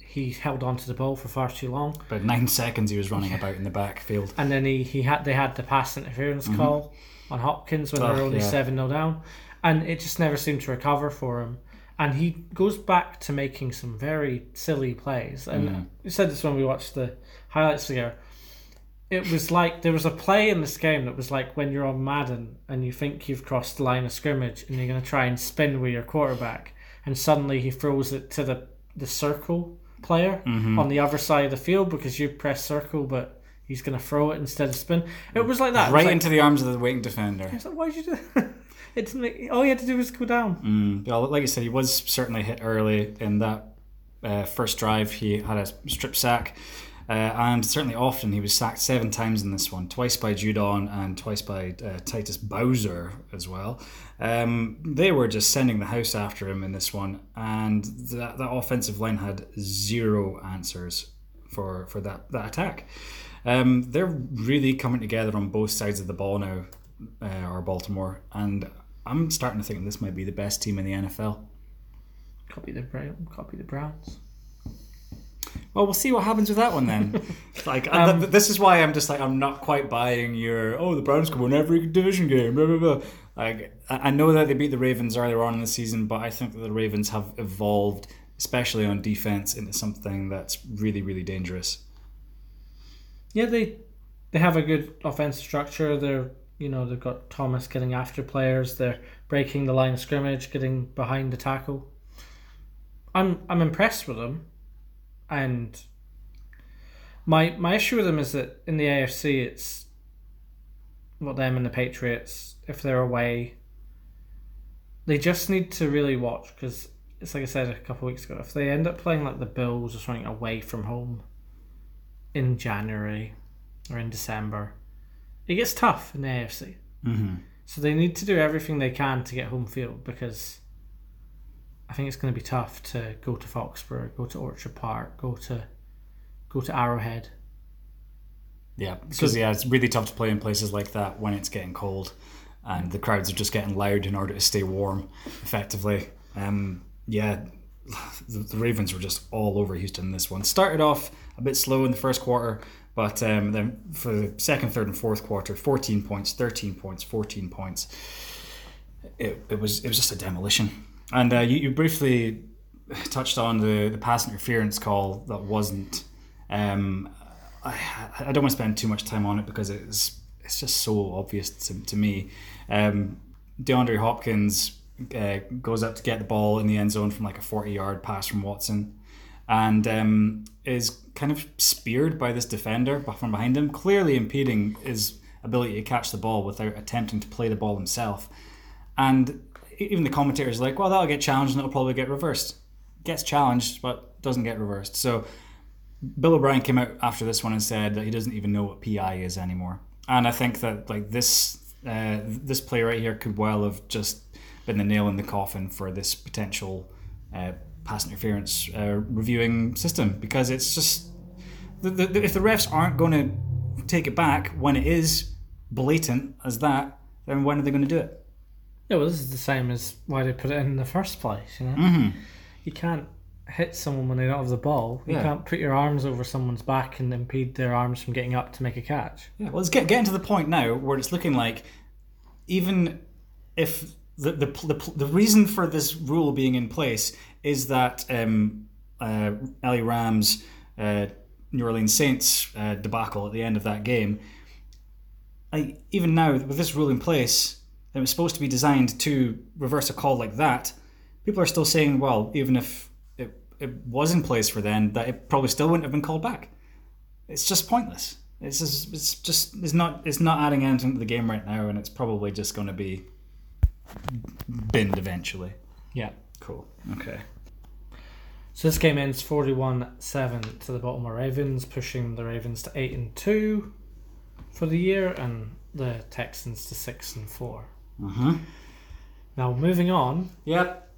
He held on to the ball for far too long, About nine seconds he was running about in the backfield. and then he, he had they had the pass interference mm-hmm. call on Hopkins when they Oh, were only yeah. seven 0 down, and it just never seemed to recover for him. And he goes back to making some very silly plays. And mm-hmm. we said this when we watched the highlights together. It was like there was a play in this game that was like when you're on Madden and you think you've crossed the line of scrimmage and you're going to try and spin with your quarterback, and suddenly he throws it to the, the circle player on the other side of the field because you press circle, but he's going to throw it instead of spin. It was like that. Right like, into the arms of the waiting defender. like, why'd you do? It make, all you had to do was go down. Mm, well, like I said, he was certainly hit early in that uh, first drive. He had a strip sack, uh, and certainly often he was sacked seven times in this one, twice by Judon and twice by uh, Tyus Bowser as well. Um, they were just sending the house after him in this one, and that, that offensive line had zero answers for for that that attack. Um, they're really coming together on both sides of the ball now, uh, or Baltimore, and I'm starting to think this might be the best team in the NFL. Copy the Brown, copy the Browns. Well, we'll see what happens with that one then. like, Um, th- this is why I'm just like I'm not quite buying your. Oh, the Browns can win every division game. Blah blah blah. Like, I I know that they beat the Ravens earlier on in the season, but I think that the Ravens have evolved, especially on defense, into something that's really, really dangerous. Yeah, they they have a good offensive structure. They're you know they've got Thomas getting after players. They're breaking the line of scrimmage, getting behind the tackle. I'm I'm impressed with them, and my my issue with them is that in the AFC it's well them and the Patriots if they're away. They just need to really watch because it's like I said a couple of weeks ago. If they end up playing like the Bills or something away from home in January, or in December, it gets tough in the AFC. Mm-hmm. So they need to do everything they can to get home field because I think it's going to be tough to go to Foxborough, go to Orchard Park, go to go to Arrowhead. Yeah, because yeah, it's really tough to play in places like that when it's getting cold, and the crowds are just getting loud in order to stay warm, effectively. Um, yeah, the, the Ravens were just all over Houston in this one. Started off a bit slow in the first quarter, but um, then for the second, third, and fourth quarter, 14 points, 13 points, 14 points. It, it was it was just a demolition. And uh, you, you briefly touched on the, the pass interference call that wasn't. Um, I, I don't want to spend too much time on it because it's it's just so obvious to, to me. Um, DeAndre Hopkins uh, goes up to get the ball in the end zone from like a 40 yard pass from Watson and um, is kind of speared by this defender from behind him, clearly impeding his ability to catch the ball without attempting to play the ball himself. And even the commentators like, well, that'll get challenged and it'll probably get reversed. Gets challenged, but doesn't get reversed. So Bill O'Brien came out after this one and said that he doesn't even know what PI is anymore. And I think that like this uh, this play right here could well have just been the nail in the coffin for this potential uh, pass interference uh, reviewing system because it's just the, the, if the refs aren't going to take it back when it is blatant as that, then when are they going to do it? Yeah, well, this is the same as why they put it in in the first place. You know, Mm-hmm. you can't hit someone when they don't have the ball. You Yeah. can't put your arms over someone's back and impede their arms from getting up to make a catch. Yeah, well, it's get, getting to the point now where it's looking like even if the the, the, the reason for this rule being in place is that um, uh, LA Rams' uh, New Orleans Saints uh, debacle at the end of that game, I, even now with this rule in place, it was supposed to be designed to reverse a call like that. People are still saying, well, even if it, it was in place for then, that it probably still wouldn't have been called back it's just pointless. It's just, it's just it's not it's not adding anything to the game right now, and it's probably just going to be binned eventually. Yeah. Cool. Okay. So this game ends 41-7 to the Baltimore Ravens, pushing the Ravens to 8 and 2 for the year and the Texans to 6 and 4. Mm-hmm. Now moving on Yep.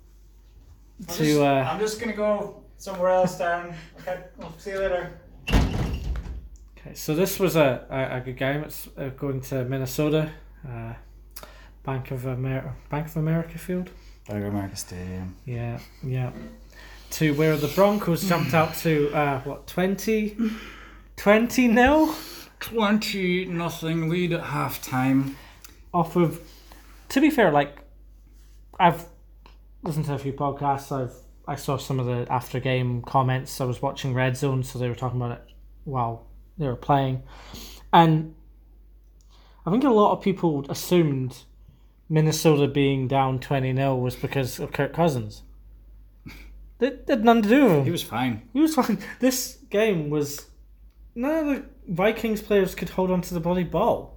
to uh, I'm just gonna go somewhere else, Darren. Okay. I'll see you later. Okay, so this was a, a, a good game. It's uh, going to Minnesota, uh, Bank of America, Bank of America Field. Bank of America Stadium. Yeah, yeah. To where the Broncos jumped out to uh, what 20, 20 nil Twenty nothing lead at halftime. off of. To be fair, like I've listened to a few podcasts. I've I saw some of the after game comments. I was watching Red Zone, so they were talking about it while they were playing, and I think a lot of people assumed Minnesota being down twenty 0 was because of Kirk Cousins. It had nothing to do with him. He was fine. He was fine. This game was none of the Vikings players could hold on to the bloody ball.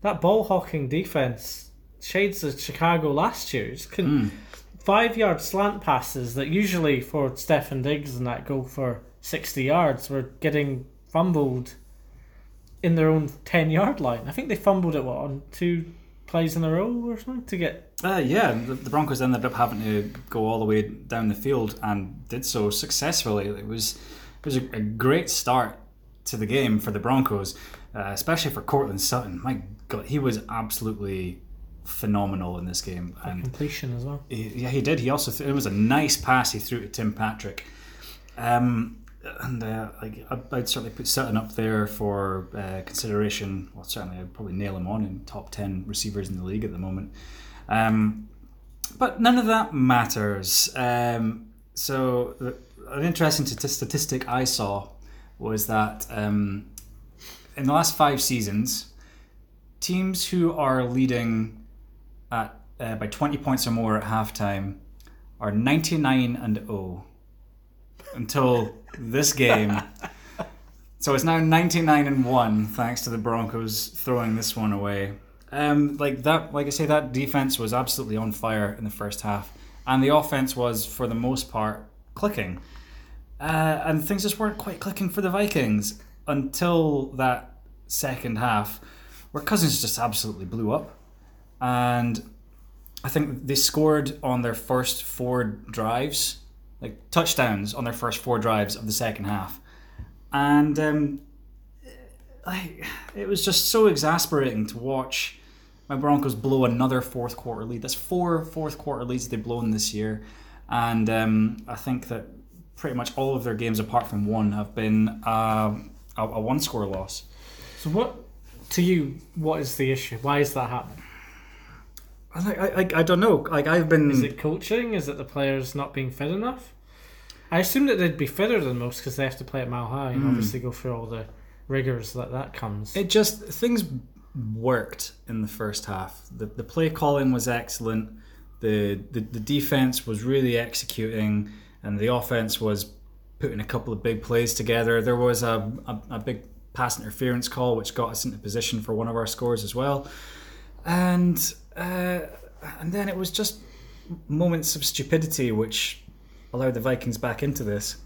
That ball hawking defense shades of Chicago last year. Just couldn't five yard slant passes that usually for Stefon Diggs and that go for sixty yards were getting fumbled in their own ten yard line. I think they fumbled it what on two plays in a row or something to get Uh, yeah, the, the Broncos ended up having to go all the way down the field and did so successfully. It was it was a, a great start to the game for the Broncos, uh, especially for Courtland Sutton. My God, he was absolutely phenomenal in this game, and completion as well. he, yeah, he did. He also th- it was a nice pass he threw to Tim Patrick. Um, and uh, like I'd, I'd certainly put Sutton up there for uh, consideration. Well, certainly I'd probably nail him on in top ten receivers in the league at the moment. Um, but none of that matters. Um, so the, an interesting stati- statistic I saw was that um, in the last five seasons, teams who are leading at uh, by 20 points or more at halftime are 99 and 0 until this game. So it's now 99 and 1 thanks to the Broncos throwing this one away. Um, like that like I say that defense was absolutely on fire in the first half and the offense was for the most part clicking. Uh, and things just weren't quite clicking for the Vikings until that second half where Cousins just absolutely blew up. And I think they scored on their first four drives, like touchdowns on their first four drives of the second half. And um, I, it was just so exasperating to watch my Broncos blow another fourth quarter lead. That's four fourth quarter leads they've blown this year. And um, I think that pretty much all of their games, apart from one, have been uh, a, a one score loss. So what, to you, what is the issue? Why is that happening? I, I, I, I don't know. Like I've been. Is it coaching? Is it the players not being fit enough? I assume that they'd be fitter than most because they have to play at Mile High and hmm. obviously go through all the rigors that that comes. It just things worked in the first half. The the play calling was excellent. The, the the defense was really executing, and the offense was putting a couple of big plays together. There was a, a, a big pass interference call which got us into position for one of our scores as well, and uh, and then it was just moments of stupidity which allowed the Vikings back into this.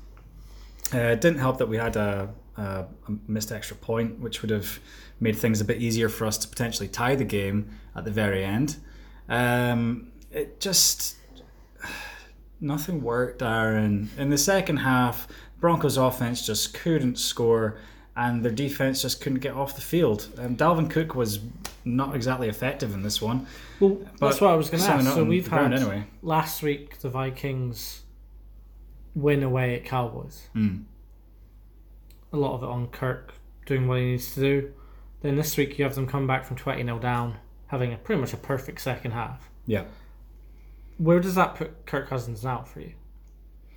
Uh, it didn't help that we had a, a, a missed extra point, which would have made things a bit easier for us to potentially tie the game at the very end. Um, it just nothing worked, Aaron. In the second half, Broncos offense just couldn't score, and their defense just couldn't get off the field. Um, Dalvin Cook was not exactly effective in this one. Well, that's what I was going to ask. So we've had anyway. last week the Vikings win away at Cowboys. Mm. A lot of it on Kirk doing what he needs to do. Then this week you have them come back from 20 0 down, having a pretty much a perfect second half. Yeah. Where does that put Kirk Cousins now for you?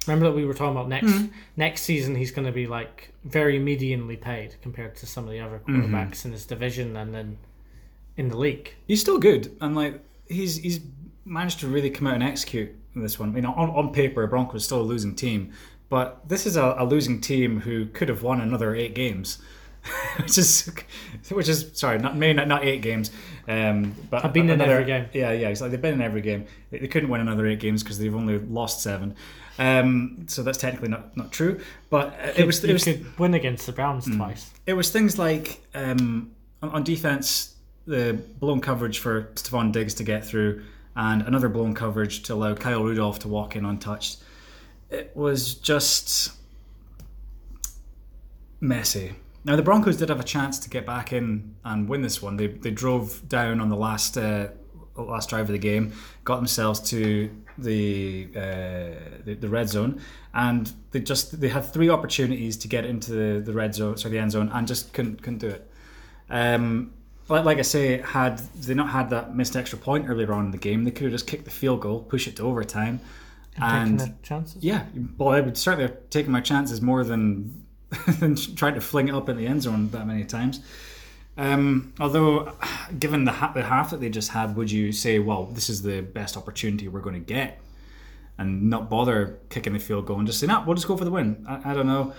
Remember that we were talking about next next season he's going to be like very medianly paid compared to some of the other quarterbacks in his division and then in the league. He's still good, and like he's he's managed to really come out and execute this one. You know, on, on paper, Broncos still a losing team, but this is a, a losing team who could have won another eight games, which is which is sorry, not maybe not, not eight games, um, but Have been in every game. Yeah, yeah, exactly. They've been in every game. They, they couldn't win another eight games because they've only lost seven. Um, so that's technically not, not true, but uh, it was it was could win against the Browns twice. it was things like um, on, on defense, the blown coverage for Stefon Diggs to get through, and another blown coverage to allow Kyle Rudolph to walk in untouched. It was just messy. Now the Broncos did have a chance to get back in and win this one. They, they drove down on the last uh, last drive of the game, got themselves to the, uh, the the red zone, and they just they had three opportunities to get into the, the red zone, sorry, the end zone, and just couldn't couldn't do it. Um, like, like I say, had they not had that missed extra point earlier on in the game, they could have just kicked the field goal, push it to overtime, and the chances. yeah, well, I would certainly have taken my chances more than than trying to fling it up in the end zone that many times. Um, although, given the, ha- the half that they just had, would you say, well, this is the best opportunity we're going to get, and not bother kicking the field goal and just say, nah, we'll just go for the win? I, I don't know.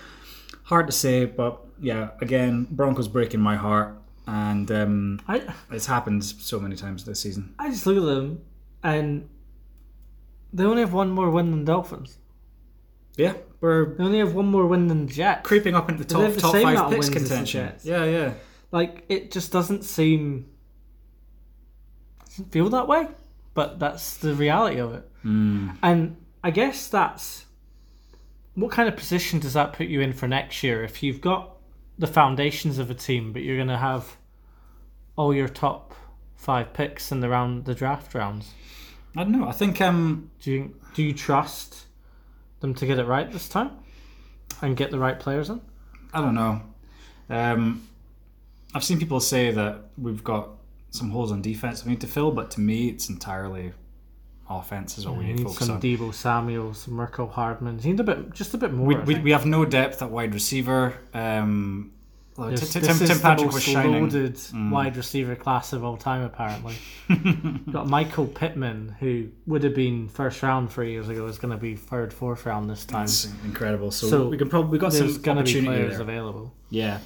Hard to say, but yeah, again, Broncos breaking my heart, and um, I it's happened so many times this season. I just look at them and they only have one more win than Dolphins. Yeah, we're They only have one more win than Jets. creeping up into the top the top five picks contention. Yeah, yeah. Like it just doesn't seem doesn't feel that way, but that's the reality of it. Hmm. And I guess that's what kind of position does that put you in for next year if you've got the foundations of a team, but you're going to have all your top five picks in the round, the draft rounds. I don't know. I think um, Do you do you trust them to get it right this time and get the right players in? I don't know. Um, I've seen people say that we've got some holes on defense we need to fill, but to me, it's entirely offense is what we You need to focus some on. Deebo Samuel, some Mecole Hardman. Need a bit, just a bit more. we, we, we have no depth at wide receiver. Um, well, Tim, This, Tim, is Tim the Patrick most was shining. Mm. wide receiver class of all time, apparently. got Michael Pittman, who would have been first round three years ago, is going to be third, fourth round this time. It's incredible. So, So we can probably we got some going to be players there. available. Yeah,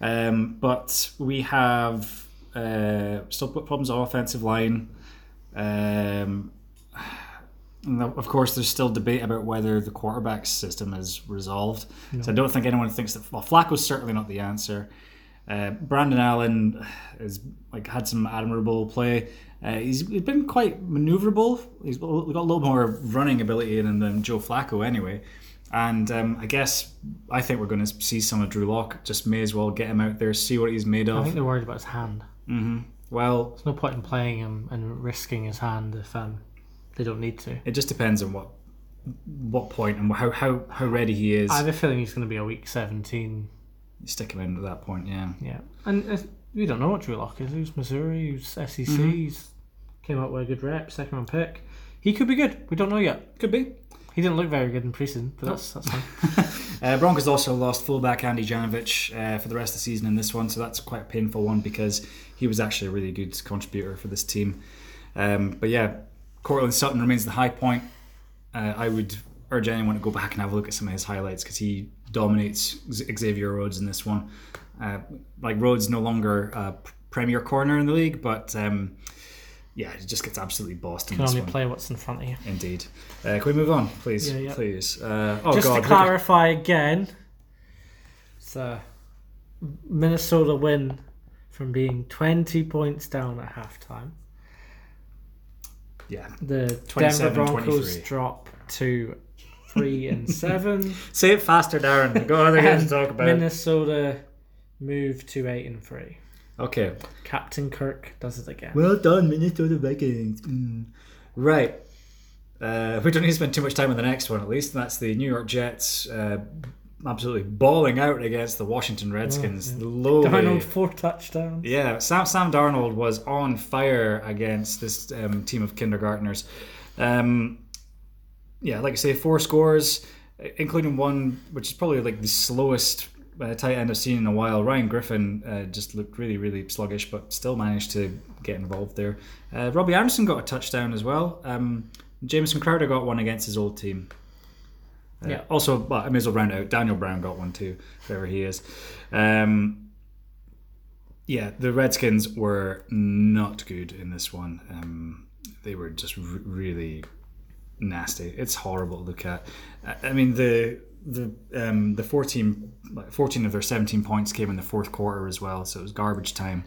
um, but we have uh, still put problems on offensive line. Um, and of course, there's still debate about whether the quarterback system is resolved. So I don't think anyone thinks that. Well, Flacco's certainly not the answer. Uh, Brandon Allen has like had some admirable play. Uh, he's, he's been quite maneuverable. He's got a little more running ability in him than Joe Flacco, anyway. And um, I guess I think we're going to see some of Drew Lock. Just may as well get him out there, see what he's made of. I think they're worried about his hand. Well, There's no point in playing him and risking his hand if um, they don't need to. it just depends on what what point and how how, how ready he is. I have a feeling he's going to be a week 17. Stick him in at that point, yeah. Yeah. And uh, we don't know what Drew Lock is. Who's Missouri? Who's SEC? Mm-hmm. He's came out with a good rep, second round pick. He could be good. We don't know yet. Could be. He didn't look very good in preseason, but that's that's fine. Uh, Broncos also lost fullback Andy Janovich uh, for the rest of the season in this one, so that's quite a painful one because he was actually a really good contributor for this team. Um, but yeah, Courtland Sutton remains the high point. Uh, I would urge anyone to go back and have a look at some of his highlights because he dominates Xavier Rhodes in this one. Uh, like Rhodes no longer a p- premier corner in the league, but um, yeah, he just gets absolutely bossed in Can only one. play what's in front of you. Indeed. Uh, can we move on, please? Yeah, yeah. Please. Uh, oh Just God, to clarify again, a Minnesota win from being 20 points down at halftime. yeah. The Denver Broncos drop to 3 and 7. Say it faster, Darren. Go other games to talk about. Minnesota move to 8 and 3. Okay. Captain Kirk does it again. Well done, Minnesota Vikings. Mm. Right. Uh, we don't need to spend too much time on the next one, at least. And that's the New York Jets uh, absolutely bawling out against the Washington Redskins. Lowly. Darnold, four touchdowns. Yeah, Sam Sam Darnold was on fire against this um, team of kindergartners. Um, yeah, like I say, four scores, including one which is probably like the slowest uh, tight end I've seen in a while. Ryan Griffin uh, just looked really, really sluggish, but still managed to get involved there. Uh, Robbie Anderson got a touchdown as well. Um, Jamison Crowder got one against his old team. Uh, Yeah. Also, well, I may as well round out. Daniel Brown got one too, whoever he is. Um, yeah, the Redskins were not good in this one. Um, they were just r- really nasty. It's horrible to look at. I- I mean, the the um, the 14, like 14 of their 17 points came in the fourth quarter as well, so it was garbage time.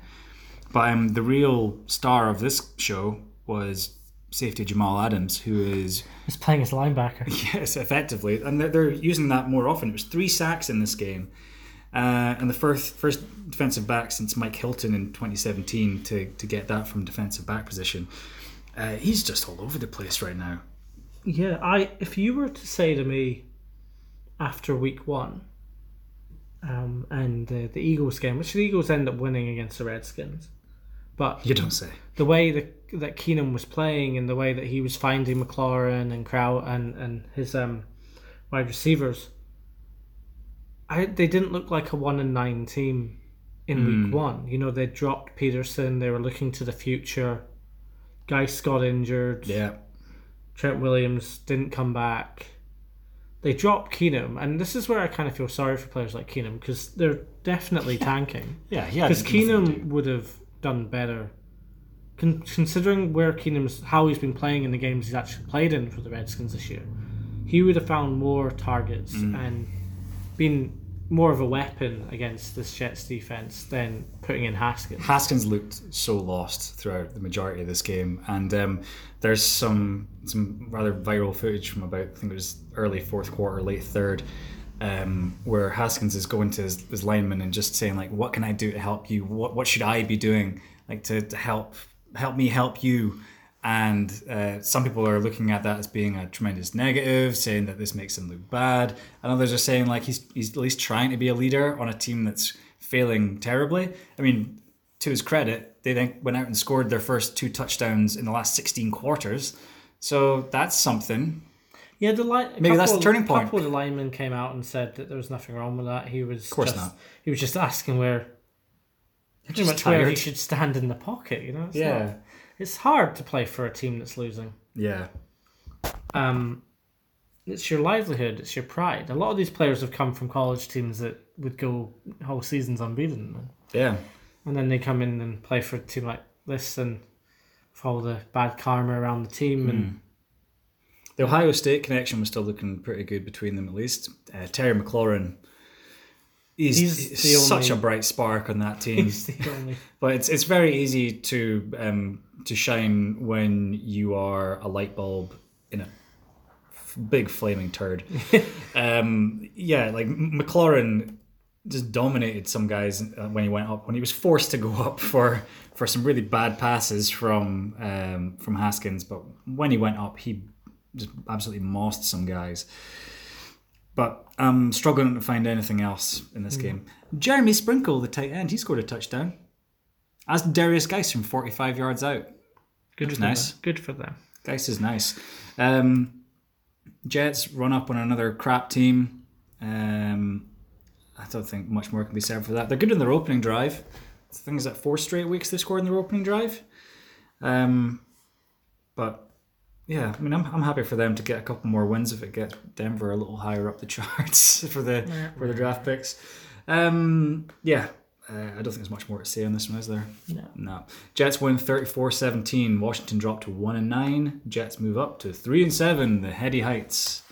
But um, the real star of this show was safety Jamal Adams, who is He's playing as linebacker. Yes, effectively, and they're, they're using that more often. It was three sacks in this game, uh, and the first first defensive back since Mike Hilton in 2017 to to get that from defensive back position. Uh, he's just all over the place right now. Yeah, I if you were to say to me after week one, um, and the, the Eagles game, which the Eagles end up winning against the Redskins, but You don't say. the way that that Keenum was playing and the way that he was finding McLaurin and Crow and and his um wide receivers, I they didn't look like a one and nine team in week one. You know, they dropped Peterson. They were looking to the future. Guy Scott injured. Yeah, Trent Williams didn't come back. They dropped Keenum, and this is where I kind of feel sorry for players like Keenum because they're definitely tanking. yeah, yeah. Because Keenum would have done better, Con- considering where Keenum's how he's been playing in the games he's actually played in for the Redskins this year. He would have found more targets and been more of a weapon against this Jets defense than putting in Haskins. Haskins looked so lost throughout the majority of this game, and um, there's some some rather viral footage from about I think it was early fourth quarter, late third, um, where Haskins is going to his, his lineman and just saying like, "What can I do to help you? What what should I be doing like to, to help help me help you?" And uh, some people are looking at that as being a tremendous negative, saying that this makes him look bad, and others are saying like he's he's at least trying to be a leader on a team that's failing terribly. I mean, to his credit, they then went out and scored their first two touchdowns in the last 16 quarters. So that's something. Yeah, the line. Maybe that's the turning point. A couple of the linemen came out and said that there was nothing wrong with that. He was, of course just, not. He was just asking where, pretty much where he should stand in the pocket. You know, it's Yeah. not- it's hard to play for a team that's losing. Yeah. Um, it's your livelihood. It's your pride. A lot of these players have come from college teams that would go whole seasons unbeaten, Yeah. And then they come in and play for a team like this and follow the bad karma around the team and. The Ohio State connection was still looking pretty good between them, at least. Uh, Terry McLaurin, he's, He's he's such a bright spark on that team. He's the only. But it's it's very easy to um, to shine when you are a light bulb in a f- big flaming turd. um, yeah, like McLaurin just dominated some guys uh, when he went up. When he was forced to go up for for some really bad passes from um, from Haskins, but when he went up, he just absolutely mossed some guys. But I'm struggling to find anything else in this game. Jeremy Sprinkle, the tight end, he scored a touchdown. As Derrius Guice from 45 yards out. Good for nice. Them. Good for them. Guice is nice. Um, Jets run up on another crap team. Um, I don't think much more can be said for that. They're good in their opening drive. I think is that four straight weeks they scored in their opening drive. Um, but yeah, I mean, I'm, I'm happy for them to get a couple more wins if it gets Denver a little higher up the charts for the for the draft picks. Um, yeah, uh, I don't think there's much more to say on this one, is there? No. No. Jets win 34-17. Washington dropped to 1 and 9. Jets move up to 3 and 7, the heady heights.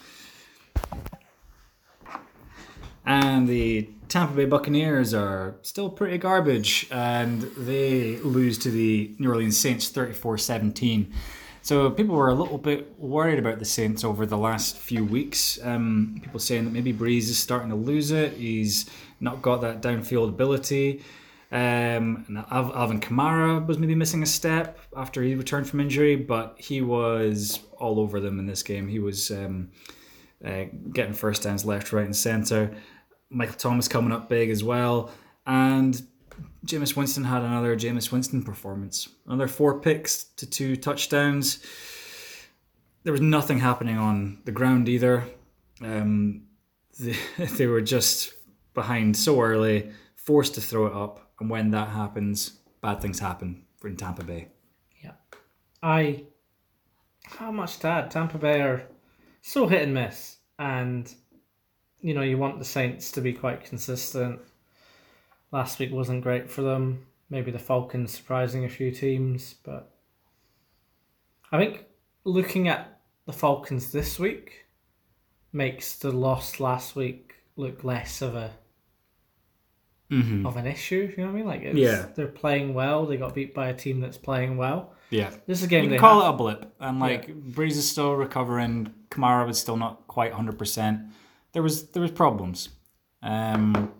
And the Tampa Bay Buccaneers are still pretty garbage and they lose to the New Orleans Saints 34-17. So people were a little bit worried about the Saints over the last few weeks. Um, people saying that maybe Brees is starting to lose it. He's not got that downfield ability. Um, Alvin Kamara was maybe missing a step after he returned from injury, but he was all over them in this game. He was um, uh, getting first downs left, right, and centre. Michael Thomas coming up big as well. And Jameis Winston had another Jameis Winston performance. Another four picks to two touchdowns. There was nothing happening on the ground either. Um, they, they were just behind so early, forced to throw it up. And when that happens, bad things happen for in Tampa Bay. Yeah. I. How much to add? Tampa Bay are so hit and miss. And, you know, you want the Saints to be quite consistent. Last week wasn't great for them. Maybe the Falcons surprising a few teams. But I think looking at the Falcons this week makes the loss last week look less of a Mm-hmm. of an issue. You know what I mean? Like, it's, Yeah. they're playing well. They got beat by a team that's playing well. Yeah. This is a game You they call have- it a blip, and like Brees is still recovering. Kamara was still not quite hundred percent. There was there was problems, um,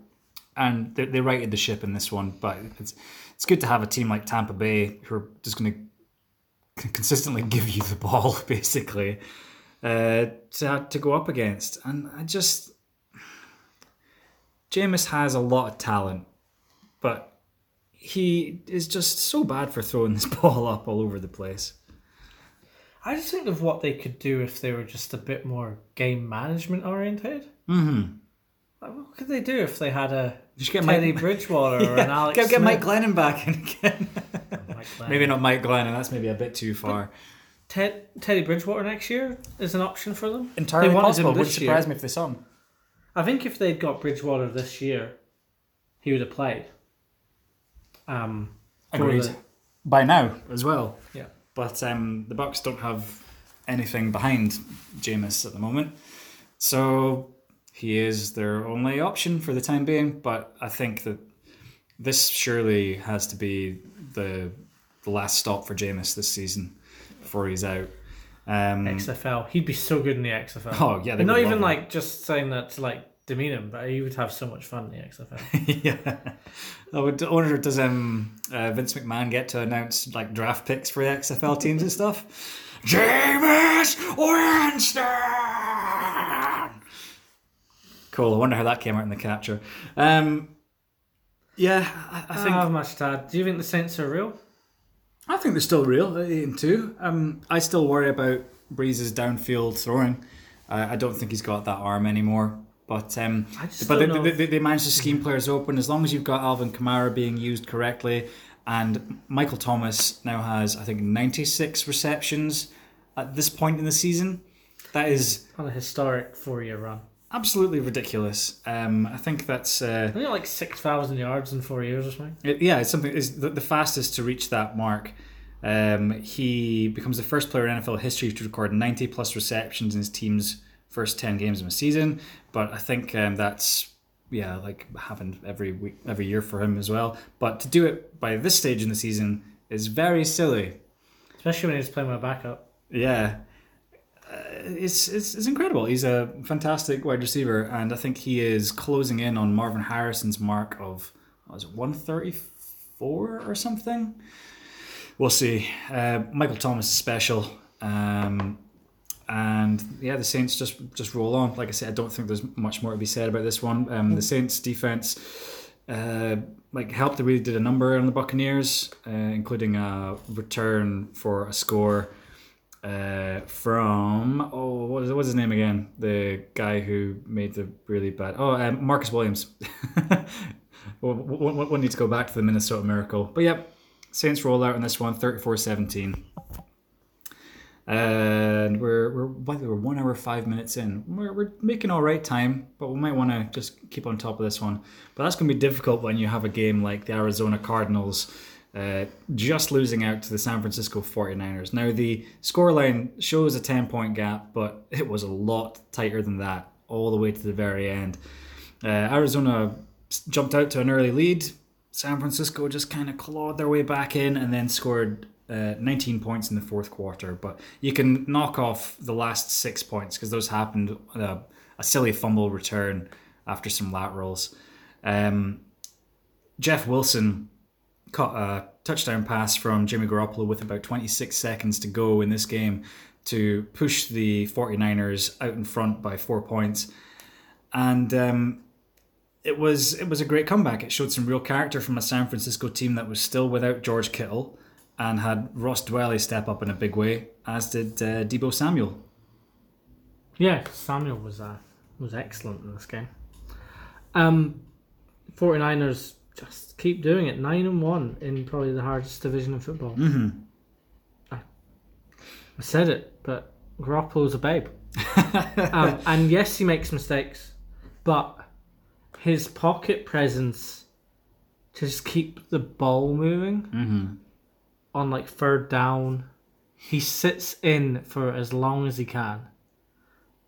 and they, they righted the ship in this one. But it's it's good to have a team like Tampa Bay who are just going to consistently give you the ball, basically, uh, to to go up against. And I just Jameis has a lot of talent, but he is just so bad for throwing this ball up all over the place. I just think of what they could do if they were just a bit more game management oriented. Mm-hmm. Like, what could they do if they had a Just get Teddy Mike, Bridgewater or an Alex get, get Mike Smith? Glennon back in again. Mike maybe not Mike Glennon. That's maybe a bit too far. Ted, Teddy Bridgewater next year is an option for them. Entirely They possible. Would surprise year. me if they saw him. I think if they'd got Bridgewater this year, he would have played. Um, Agreed. the- By now as well. yeah. But um, the Bucks don't have anything behind Jameis at the moment, so he is their only option for the time being. But I think that this surely has to be the the last stop for Jameis this season before he's out. Um, XFL. He'd be so good in the XFL. Oh, yeah, not even like just saying that to like demean him, but he would have so much fun in the XFL. yeah. I would wonder does um uh, Vince McMahon get to announce like draft picks for the XFL teams and stuff? Jameis Winston. Cool. I wonder how that came out in the capture. Um, yeah, I, I think have much add. Do you think the Saints are real? I think they're still real at eight and two. Um, I still worry about Brees's downfield throwing. Uh, I don't think he's got that arm anymore. But um, but they, they, they, they managed to scheme players open as long as you've got Alvin Kamara being used correctly, and Michael Thomas now has I think ninety six receptions at this point in the season. That is On a historic four year run. absolutely ridiculous. Um, I think that's. Uh, I think like 6,000 yards in four years or something. It, yeah, it's something is the, the fastest to reach that mark. Um, he becomes the first player in NFL history to record 90 plus receptions in his team's first 10 games of a season. But I think um, that's yeah, like happened every week, every year for him as well. But to do it by this stage in the season is very silly. Especially when he's playing with a backup. Yeah. Uh, it's, it's, it's incredible. He's a fantastic wide receiver, and I think he is closing in on Marvin Harrison's mark of what was it 134 or something. We'll see. Uh, Michael Thomas is special, um, and yeah, the Saints just just roll on. Like I said, I don't think there's much more to be said about this one. Um, the Saints defense. Uh, like helped they really did a number on the Buccaneers, uh, including a return for a score uh, from oh what was, what was his name again? The guy who made the really bad oh um, Marcus Williams. we'll, we'll, we'll need to go back to the Minnesota Miracle, but yep, Saints roll out in this one 34-17. And we're we're way, we're one hour five minutes in. We're, we're making all right time, but we might want to just keep on top of this one. But that's going to be difficult when you have a game like the Arizona Cardinals uh, just losing out to the San Francisco 49ers. Now, the scoreline shows a 10 point gap, but it was a lot tighter than that all the way to the very end. Uh, Arizona jumped out to an early lead. San Francisco just kind of clawed their way back in and then scored uh, 19 points in the fourth quarter. But you can knock off the last six points because those happened uh, a silly fumble return after some laterals. Um, Jeff Wilson caught a touchdown pass from Jimmy Garoppolo with about 26 seconds to go in this game to push the 49ers out in front by four points. And um, it was it was a great comeback. It showed some real character from a San Francisco team that was still without George Kittle and had Ross Dwelley step up in a big way, as did uh, Deebo Samuel. Yeah, Samuel was uh, was excellent in this game. Um, 49ers just keep doing it. Nine and one in probably the hardest division in football. Mm-hmm. I, I said it, but Garoppolo's a babe. um, and yes, he makes mistakes, but his pocket presence to just keep the ball moving Mm-hmm. On like third down. He sits in for as long as he can,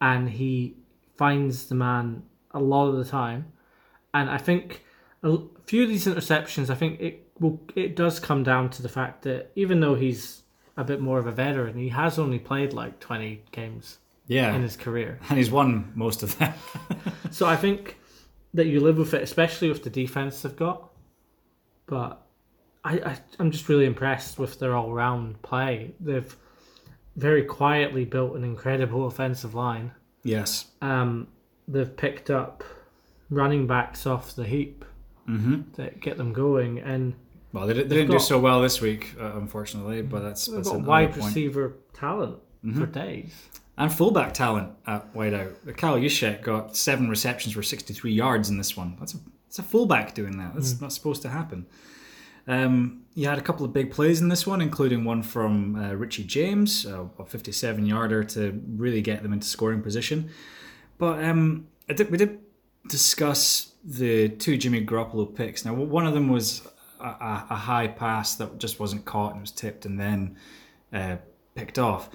and he finds the man a lot of the time. And I think a few of these interceptions, I think it will it does come down to the fact that even though he's a bit more of a veteran, he has only played like twenty games Yeah, in his career. and he's won most of them. So I think that you live with it, especially with the defense they've got. But I, I I'm just really impressed with their all round play. They've very quietly built an incredible offensive line. yes. Um, they've picked up running backs off the heap Mm-hmm. that get them going, and Well, they, they didn't do so well this week, uh, unfortunately. But that's they've that's got wide point. receiver talent for days. and fullback talent at wideout. Kyle Juszczyk got seven receptions for 63 yards in this one. That's a that's a fullback doing that. That's not supposed to happen. Um, you had a couple of big plays in this one, including one from uh, Richie James, a 57 yarder to really get them into scoring position. But um, did, we did discuss the two Jimmy Garoppolo picks. Now, one of them was a, a, a high pass that just wasn't caught and was tipped and then uh, picked off.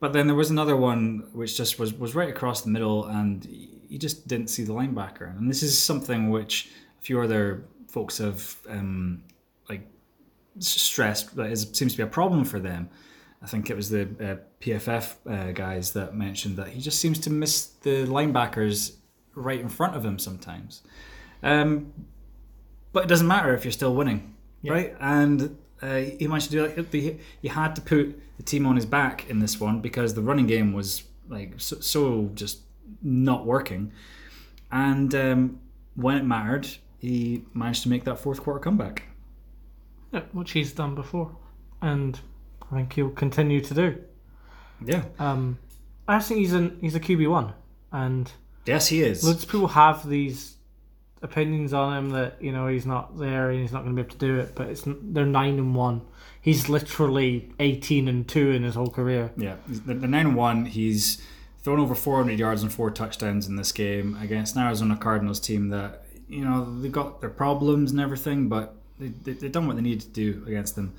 But then there was another one which just was, was right across the middle, and you just didn't see the linebacker. And this is something which a few other folks have um, like s- stressed that is, seems to be a problem for them. I think it was the uh, PFF uh, guys that mentioned that he just seems to miss the linebackers right in front of him sometimes. Um, but it doesn't matter if you're still winning, right? And uh, he managed to do that. He, he had to put the team on his back in this one because the running game was like so, so just not working. And um, when it mattered, he managed to make that fourth quarter comeback. Yeah, which he's done before, and I think he'll continue to do. Yeah. Um, I think he's an he's a QB one, and Yes, he is. loads of people have these opinions on him that you know he's not there and he's not going to be able to do it. But it's they're nine and one. He's literally eighteen and two in his whole career. Yeah, the, the nine and one. He's thrown over 400 yards and four touchdowns in this game against an Arizona Cardinals team that you know they've got their problems and everything, but they, they, they've done what they needed to do against them.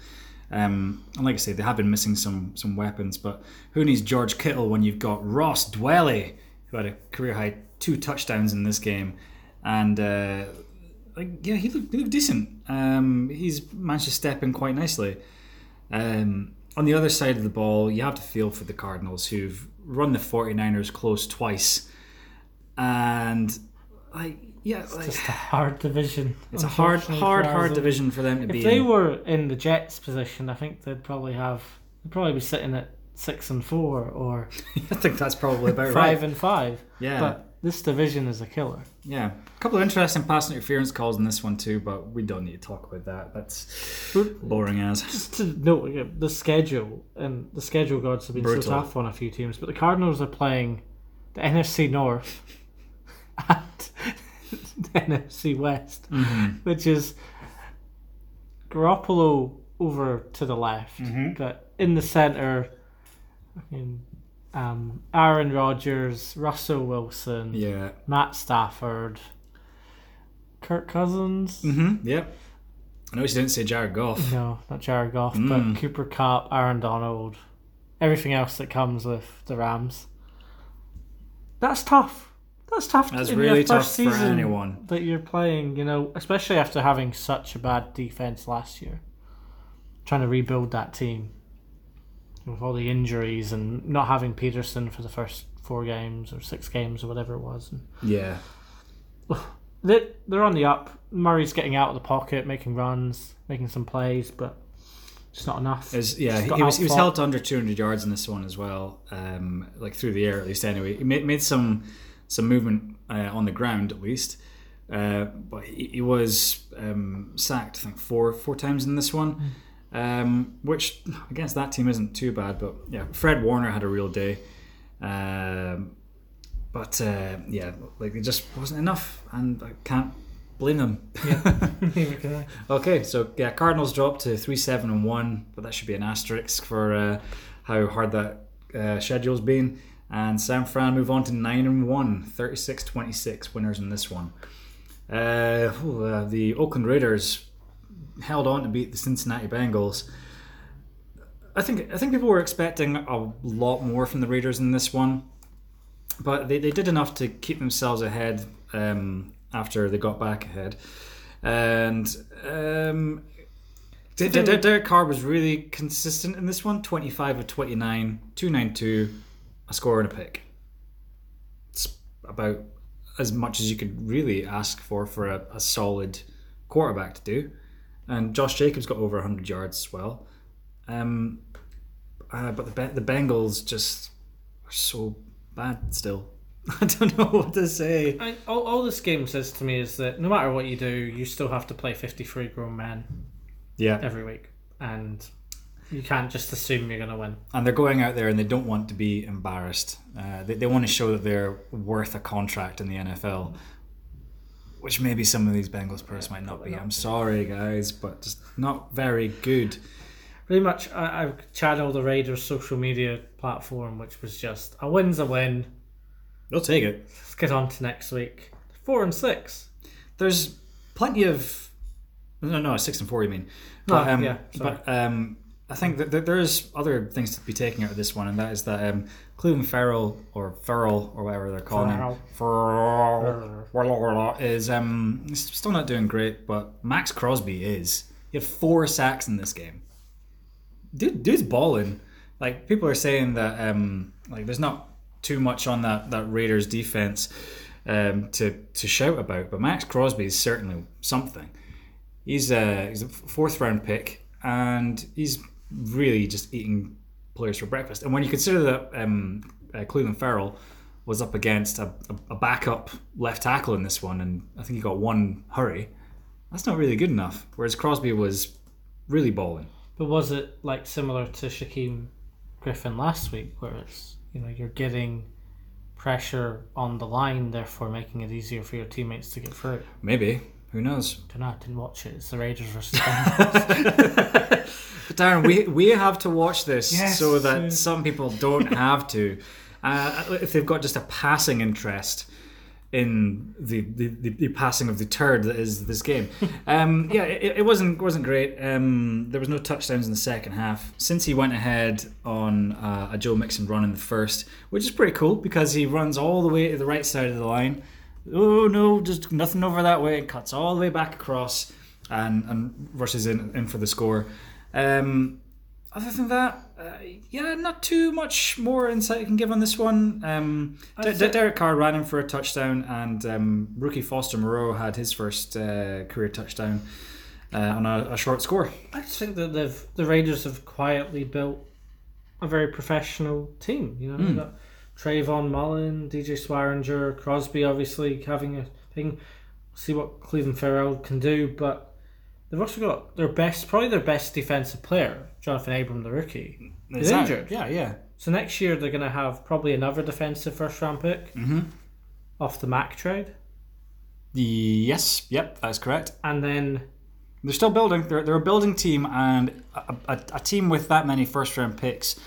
Um, and like I say, they have been missing some some weapons, but who needs George Kittle when you've got Ross Dwelley, who had a career high two touchdowns in this game, and uh, like yeah, he looked, he looked decent. Um, he's managed to step in quite nicely. Um, on the other side of the ball, you have to feel for the Cardinals who've run the 49ers close twice, and like yeah, like, Just a hard division. it's a hard, hard, hard division for them to be in. If they in. were in the Jets' position, I think they'd probably have they'd probably be sitting at six and four or I think that's probably about five right. and five. Yeah, But this division is a killer. yeah. A couple of interesting pass interference calls in this one too, but we don't need to talk about that. That's boring as. Just to note the schedule and the schedule gods have been Brutal. so tough on a few teams, but the Cardinals are playing the NFC North and NFC West, Mm-hmm. which is Garoppolo over to the left, Mm-hmm. but in the center, um, Aaron Rodgers, Russell Wilson, Yeah. Matt Stafford, Kirk Cousins. Mm-hmm. Yep. I noticed you didn't say Jared Goff. No, not Jared Goff, Mm. but Cooper Kupp, Aaron Donald, everything else that comes with the Rams. That's tough. That's tough. That's really tough for anyone. that you're playing. You know, especially after having such a bad defense last year, trying to rebuild that team with all the injuries and not having Peterson for the first four games or six games or whatever it was. And Yeah. they they're on the up. Murray's getting out of the pocket, making runs, making some plays, but just not enough. Is yeah, he, he was he was held to under 200 yards in this one as well, um, like through the air at least. Anyway, he made, made some some movement uh, on the ground at least, uh, but he, he was um, sacked I think four four times in this one, um, which against that team isn't too bad. But yeah, Fred Warner had a real day, um, but uh, yeah, like it just wasn't enough, and I can't blame them. I. Okay, so yeah, Cardinals dropped to three seven and one, but that should be an asterisk for uh, how hard that uh, schedule's been. And San Fran move on to nine and one, 36-26 winners in this one. Uh, uh, the Oakland Raiders held on to beat the Cincinnati Bengals. I think I think people were expecting a lot more from the Raiders in this one, but they, they did enough to keep themselves ahead um, after they got back ahead. And um, Derek Carr was really consistent in this one 25 of 29, 292, a score and a pick. It's about as much as you could really ask for for a, a solid quarterback to do. And Josh Jacobs got over 100 yards as well. Um, uh, but the the Bengals just are so bad still. I don't know what to say. I, all, all this game says to me is that no matter what you do, you still have to play 53 grown men Yeah. every week. And you can't just assume you're going to win. and they're going out there and they don't want to be embarrassed. Uh, they, they want to show that they're worth a contract in the NFL, which maybe some of these Bengals players might not be. I'm sorry, guys, but just not very good. Pretty much, I, I channeled the Raiders' social media platform, which was just a win's a win. They'll take it. Let's get on to next week. Four and six. There's plenty of no, no, six and four. You mean? No, um, yeah, sorry. but um, I think that that there's other things to be taken out of this one, and that is that um, Clelin Ferrell or Ferrell or whatever they're calling him, Ferrell, is um, still not doing great. But Maxx Crosby is. He had four sacks in this game. Dude, dude's balling. Like people are saying that um, like there's not too much on that that Raiders defense um, to to shout about, but Maxx Crosby is certainly something. He's a he's a fourth round pick, and he's really just eating players for breakfast. And when you consider that um, uh, Clelin Ferrell was up against a, a, backup left tackle in this one, and I think he got one hurry. That's not really good enough. Whereas Crosby was really balling. But was it like similar to Shaquem Griffin last week, where it's you know you're getting pressure on the line, therefore making it easier for your teammates to get through? Maybe who knows? don't know. I didn't watch it. It's the Raiders versus. Darren, we we have to watch this Yes. so that some people don't have to. Uh, if they've got just a passing interest in the, the, the, the passing of the turd that is this game. Um, yeah, it, it wasn't wasn't great. Um, there was no touchdowns in the second half. Since he went ahead on uh, a Joe Mixon run in the first, which is pretty cool because he runs all the way to the right side of the line. Oh no, just nothing over that way. It cuts all the way back across and, and rushes in, in for the score. Um, other than that, uh, yeah, not too much more insight I can give on this one. Um, D- D- Derek Carr ran in for a touchdown, and um, rookie Foster Moreau had his first uh, career touchdown uh, on a, a short score. I just think that they've the Raiders have quietly built a very professional team. You know, Hmm. Trayvon Mullen, DJ Swearinger, Crosby, obviously having a thing. See what Clelin Ferrell can do, but they've also got their best, probably their best defensive player, Johnathan Abram, the rookie. He's Is injured. Yeah, yeah. So next year they're going to have probably another defensive first round pick Mm-hmm. off the Mack trade, Yes, yep, that's correct. and then They're still building. They're, they're a building team, and a, a, a team with that many first round picks,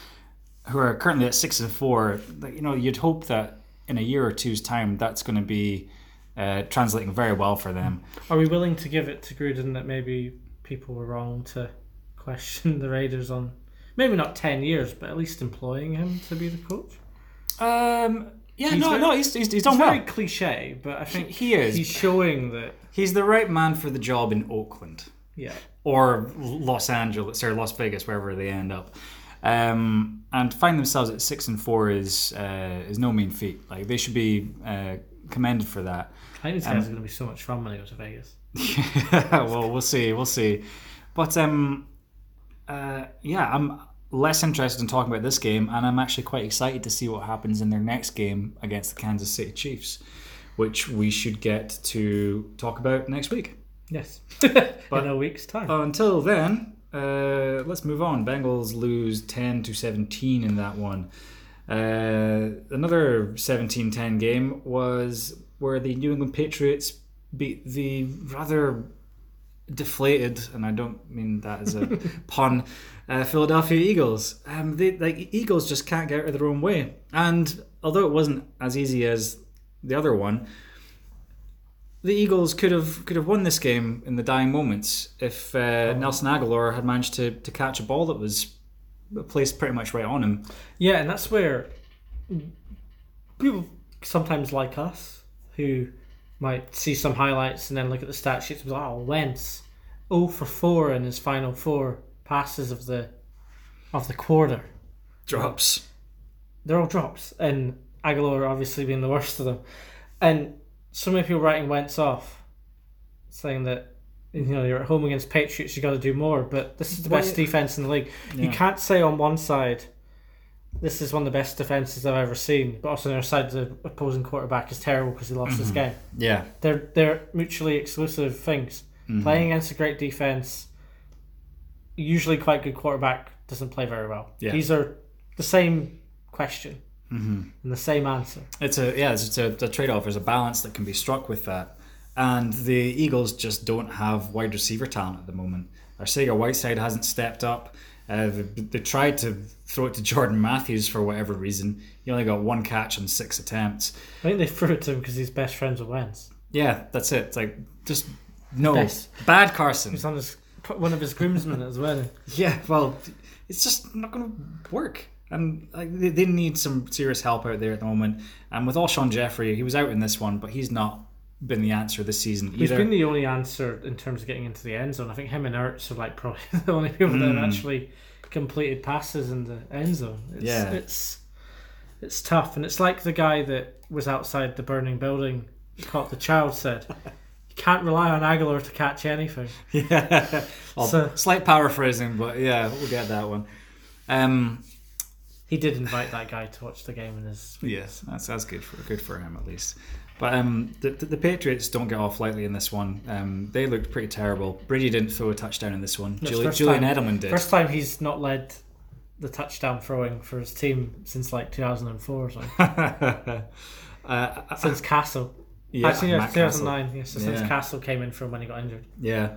who are currently at six and four. like, You know, you'd hope that in a year or two's time, that's going to be uh, translating very well for them. Are we willing to give it to Gruden that maybe people were wrong to question the Raiders on maybe not ten years, but at least employing him to be the coach? Um, yeah, He's no, very- no, he's, he's, he's done It's well. very cliche, but I think he is. He's showing that He's the right man for the job in Oakland. yeah. or Los Angeles or Las Vegas, wherever they end up. Um, and find themselves at six and four is uh, is no mean feat. Like they should be uh, commended for that. I think these Um, guys going to be so much fun when they go to Vegas. well, we'll see, we'll see. But um, uh, yeah, I'm less interested in talking about this game, and I'm actually quite excited to see what happens in their next game against the Kansas City Chiefs, which we should get to talk about next week. Yes, in a week's time. Until then, uh, let's move on. Bengals lose 10 to 17 in that one. Uh, another 17-10 game was where the New England Patriots beat the rather deflated, and I don't mean that as a pun, uh, Philadelphia Eagles. Um, they like Eagles just can't get out of their own way, and although it wasn't as easy as the other one, the Eagles could have could have won this game in the dying moments if uh, Nelson Agholor had managed to, to catch a ball that was placed pretty much right on him. Yeah, and that's where people sometimes like us who might see some highlights and then look at the stat sheets and be like, oh, Wentz, 0 for 4 in his final four passes of the of the quarter. Drops. They're all drops, and Aguilar obviously being the worst of them. And so many people writing Wentz off, saying that you know you're at home against Patriots, you got to do more. But this is the Well, best yeah. defense in the league. You can't say on one side, this is one of the best defenses I've ever seen, but also on the other side, the opposing quarterback is terrible because he lost Mm-hmm. this game. Yeah. They're they're mutually exclusive things. Mm-hmm. Playing against a great defense, usually quite good quarterback doesn't play very well. Yeah. These are the same question Mm-hmm. and the same answer. It's a yeah, it's a, a trade off. There's a balance that can be struck with that, and the Eagles just don't have wide receiver talent at the moment. Arcega Whiteside hasn't stepped up. Uh, they, they tried to throw it to Jordan Matthews for whatever reason. He only got one catch on six attempts. I think they threw it to him because he's best friends with Wentz. Yeah, that's it. It's like just no Best. bad Carson. He's on his one of his groomsmen as well. Yeah, well, it's just not going to work. And like, they, they need some serious help out there at the moment. And with Alshon Jeffery, he was out in this one, but he's not been the answer this season He's either. been the only answer in terms of getting into the end zone. I think him and Ertz are like probably the only people that have actually completed passes in the end zone. It's, Yeah. it's it's tough, and it's like the guy that was outside the burning building caught the child said. You can't rely on Agholor to catch anything. yeah. Well, So- slight paraphrasing, but yeah, we'll get that one. Um, He did invite that guy to watch the game in his. yes, that's that's good for good for him at least. But um, the, the, Patriots don't get off lightly in this one. Um, they looked pretty terrible. Brady didn't throw a touchdown in this one. It's Julian, Julian time- Edelman did. First time he's not led the touchdown throwing for his team since like 2004 or something. uh, since Cassel. yeah, Actually, yeah, Matt Cassel. 2009. Yeah, so since Yeah. Cassel came in from when he got injured. Yeah.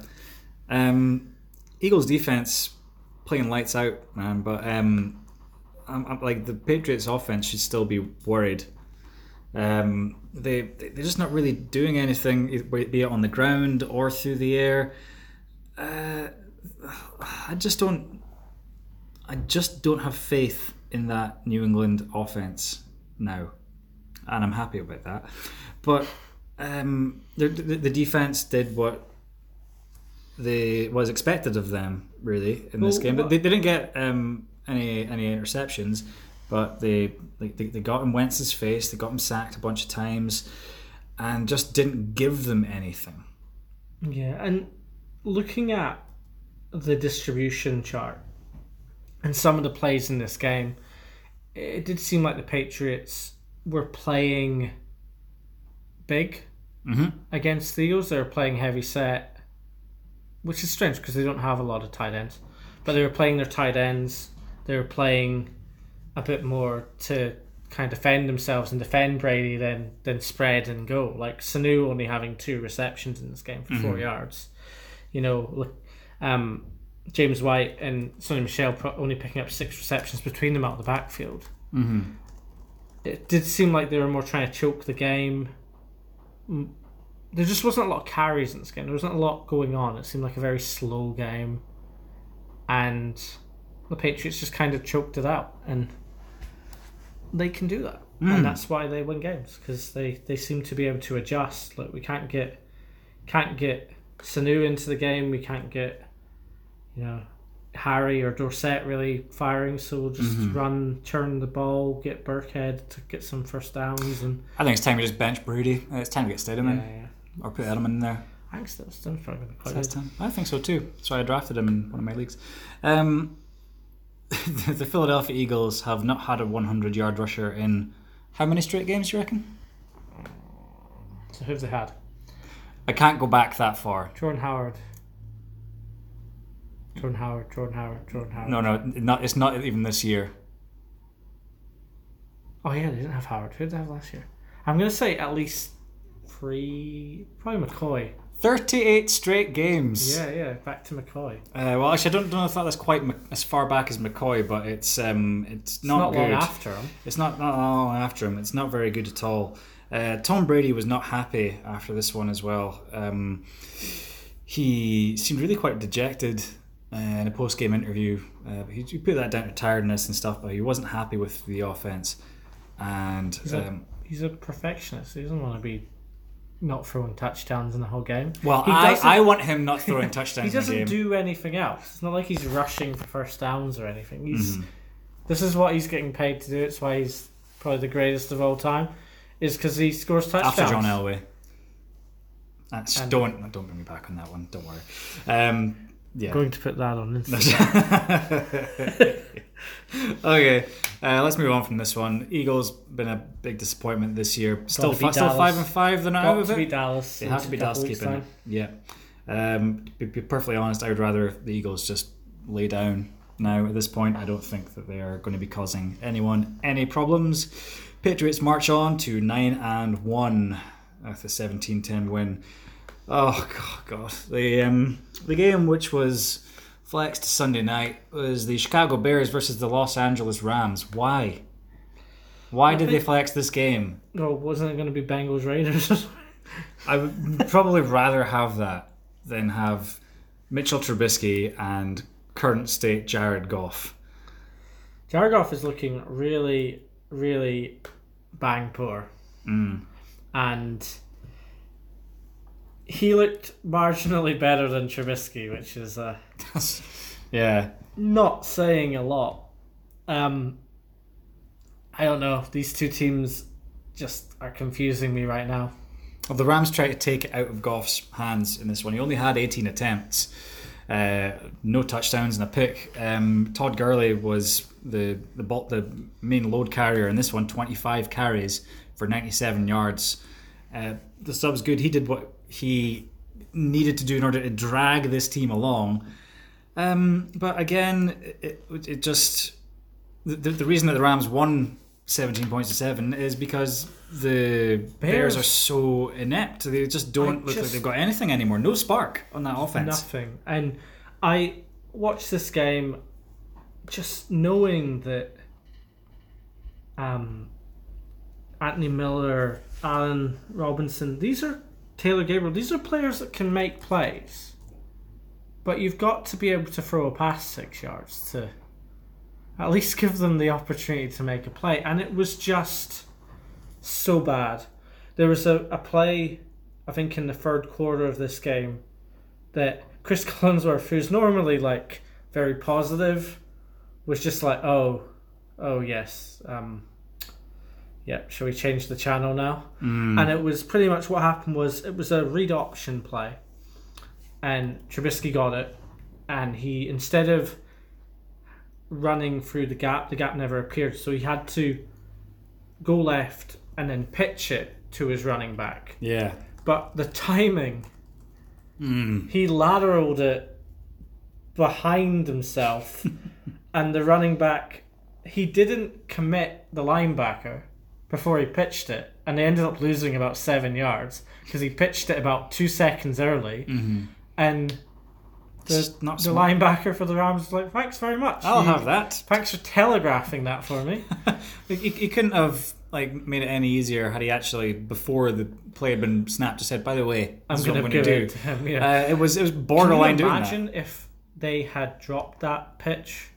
Um, Eagles defense playing lights out, man. But um, I'm, I'm like the Patriots offense should still be worried. Um, they they're just not really doing anything, be it on the ground or through the air. Uh, I just don't. I just don't have faith in that New England offense now, and I'm happy about that. But um, the, the the defense did what they was expected of them really in this Well, game. but They, they didn't get um, any any interceptions, but they, they they they got in Wentz's face. They got him sacked a bunch of times, and just didn't give them anything. Yeah, and looking at the distribution chart and some of the plays in this game, it did seem like the Patriots were playing big Mm-hmm. against the Eagles. They were playing heavy set, which is strange because they don't have a lot of tight ends. But they were playing their tight ends. They were playing a bit more to kind of defend themselves and defend Brady than than spread and go. Like Sanu only having two receptions in this game for four yards. You know, look, um, James White and Sony Michel only picking up six receptions between them out of the backfield. Mm-hmm. It did seem like they were more trying to choke the game. There just wasn't a lot of carries in this game. There wasn't a lot going on. It seemed like a very slow game, and the Patriots just kind of choked it out, and they can do that, Mm. and that's why they win games because they they seem to be able to adjust. Like we can't get can't get Sanu into the game. We can't get you know Harry or Dorsett really firing. So we'll just Mhm. run, turn the ball, get Burkhead to get some first downs, and I think it's time to just bench Brady. Uh, It's time to get Stidham yeah, in yeah. or put Edelman in there. I think Stim's probably going to time. I think so too. So I drafted him in one of my leagues. Um, the Philadelphia Eagles have not had a 100 yard rusher in how many straight games? Do you reckon? So who've they had? I can't go back that far. Jordan Howard. Jordan Howard, Jordan Howard, Jordan Howard. No, no, not. It's not even this year. Oh yeah, they didn't have Howard. Who did they have last year? I'm gonna say at least three. Probably McCoy. 38 straight games. Yeah, yeah. Back to McCoy. Uh, well, actually, I don't know if that's quite as far back as McCoy, but it's um, it's It's not, not, good. long after him. It's not not long after him. It's not very good at all. Uh, Tom Brady was not happy after this one as well. Um, he seemed really quite dejected uh, in a post game interview. Uh, he, he put that down to tiredness and stuff, but he wasn't happy with the offense. And He's a- um, He's a perfectionist. He doesn't want to be not throwing touchdowns in the whole game. well, He I, I want him not throwing touchdowns He in the doesn't do anything else. It's not like he's rushing for first downs or anything. He's Mhm. this is what he's getting paid to do. It's why he's probably the greatest of all time. Is because he scores touchdowns. after John Elway. That's, And- don't don't bring me back on that one. Don't worry. Um, yeah. Going to put that on Instagram. okay, uh, let's move on from this one. Eagles been a big disappointment this year. Still, fi- still five and five. They're not out of to it. beat Dallas. They in have to be Dallas keeping. time. Yeah. Um, to be perfectly honest, I would rather the Eagles just lay down now at this point. I don't think that they are going to be causing anyone any problems. Patriots march on to nine and one with a 17-10 win. Oh god. The um the game which was flexed to Sunday night was the Chicago Bears versus the Los Angeles Rams. Why? Why I did they flex this game? No, wasn't it going to be Bengals Raiders? I would probably rather have that than have Mitchell Trubisky and current state Jared Goff. Jared Goff is looking really, really bang poor, Mm. and he looked marginally better than Trubisky, which is uh, yeah. not saying a lot. Um, I don't know. These two teams just are confusing me right now. Well, the Rams tried to take it out of Goff's hands in this one. He only had 18 attempts, uh, no touchdowns and a pick. Um, Todd Gurley was the the ball, the main load carrier in this one, 25 carries for 97 yards. Uh, the sub's good. He did what he needed to do in order to drag this team along. Um, but again, it, it, just the, the reason that the Rams won 17 points to seven is because the Bears, Bears- are so inept. They just don't I look like they've got anything anymore. No spark on that offense. Nothing. And I watched this game just knowing that um, Anthony Miller, Allen Robinson, these are Taylor Gabriel, these are players that can make plays. But you've got to be able to throw a pass six yards to at least give them the opportunity to make a play. And it was just so bad. There was a, a play, I think, in the third quarter of this game that Chris Collinsworth, who's normally like very positive, was just like, oh, oh yes, um, yep. Shall we change the channel now? Mm. And it was pretty much what happened was it was a read option play, and Trubisky got it, and he instead of running through the gap, the gap never appeared, so he had to go left and then pitch it to his running back. Yeah. But the timing, Mm. he lateraled it behind himself, and the running back, he didn't commit the linebacker before he pitched it, and they ended up losing about seven yards because he pitched it about two seconds early, Mm-hmm. and the, not the linebacker for the Rams was like, "Thanks very much. I'll You- have that. Thanks for telegraphing that for me." He, he he couldn't have like made it any easier had he actually before the play had been snapped just said, by the way, I'm this is what gonna I'm give it to to him. Yeah. Uh, it was it was borderline Can you doing that. imagine if they had dropped that pitch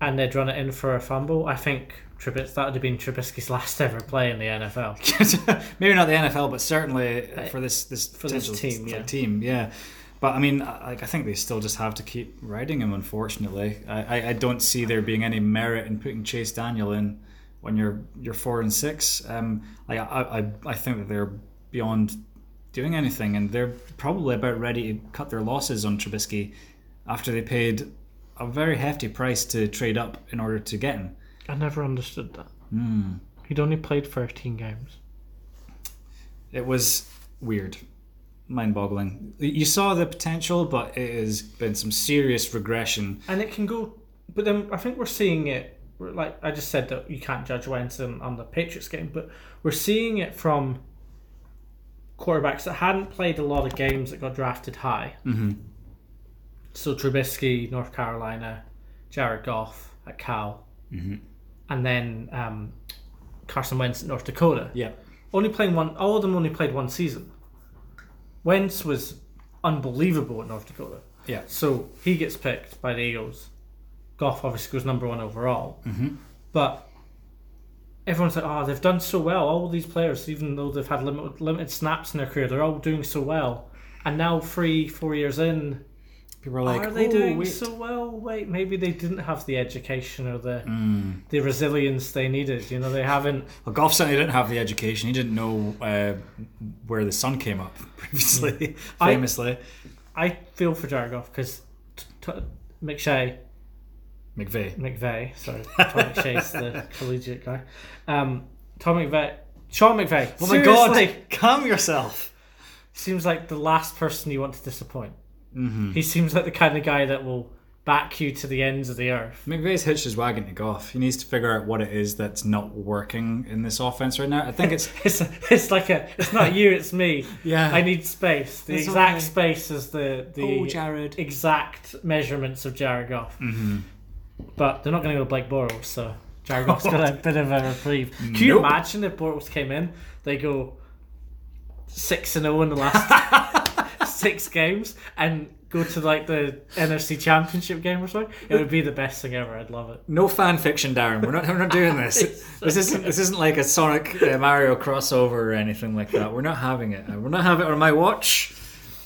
and they'd run it in for a fumble? I think Trubis- that would have been Trubisky's last ever play in the NFL. Maybe not the NFL, but certainly for this this For this team, yeah. team, yeah. But I mean, I- like I think they still just have to keep riding him. Unfortunately, I, I, I don't see there being any merit in putting Chase Daniel in when you're you're four and six. Um, like I, I I think that they're beyond doing anything, and they're probably about ready to cut their losses on Trubisky after they paid a very hefty price to trade up in order to get him. I never understood that. Hmm. He'd only played 13 games. It was weird, mind boggling. You saw the potential, but it has been some serious regression. And it can go, but then I think we're seeing it. Like I just said that you can't judge Wentz on, on the Patriots game, but we're seeing it from quarterbacks that hadn't played a lot of games that got drafted high. Mm-hmm. So Trubisky, North Carolina, Jared Goff at Cal, Mm-hmm. And then um, Carson Wentz at North Dakota. Yeah. Only playing one. All of them only played one season. Wentz was unbelievable at North Dakota. Yeah. So he gets picked by the Eagles. Goff obviously goes number one overall. Mm-hmm. But everyone's like, oh, they've done so well. All these players, even though they've had limited, limited snaps in their career, they're all doing so well. And now, three, four years in, People are like, are they "Oh, doing wait." so well? Wait, maybe they didn't have the education or the Mm. the resilience they needed. You know, they haven't. Well, Goff certainly didn't have the education. He didn't know uh, where the sun came up previously, I- famously. I feel for Jared Goff because t- t- McShay, McVay. McVay, sorry, Tom McShay's the collegiate guy. Um, Tom McVay, Sean McVay. Oh my God! Calm yourself. seems like the last person you want to disappoint. Mm-hmm. He seems like the kind of guy that will back you to the ends of the earth. McVay's hitched his wagon to Goff. He needs to figure out what it is that's not working in this offense right now. I think it's It's it's like a it's not you, it's me. yeah. I need space. The It's exact okay. space is the the oh, Jared. exact measurements of Jared Goff. Mm-hmm. But they're not going to go Blake Bortles, so Jared Goff's got a bit of a reprieve. Can you imagine if Bortles came in? They go six and zero in the last six games and go to like the NFC Championship game or something. It would be the best thing ever. I'd love it. No fan fiction, Darren. We're not. We're not doing this. this isn't. This isn't like a Sonic uh, Mario crossover or anything like that. We're not having it. We're not having it on my watch.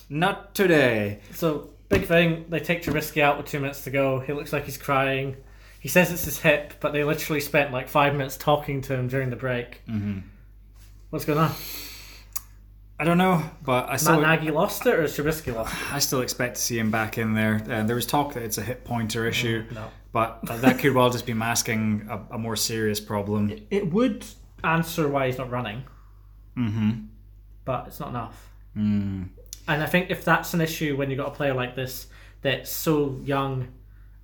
Not today. So big thing. They take Trubisky out with two minutes to go. He looks like he's crying. He says it's his hip, but they literally spent like five minutes talking to him during the break. Mm-hmm. What's going on? I don't know, but I Matt still. Nagy lost it, or Trubisky lost it? I still expect to see him back in there. Uh, there was talk that it's a hip pointer issue, No. but that could well just be masking a, a more serious problem. It would answer why he's not running, Mm-hmm. but it's not enough. Mm. And I think if that's an issue when you've got a player like this that's so young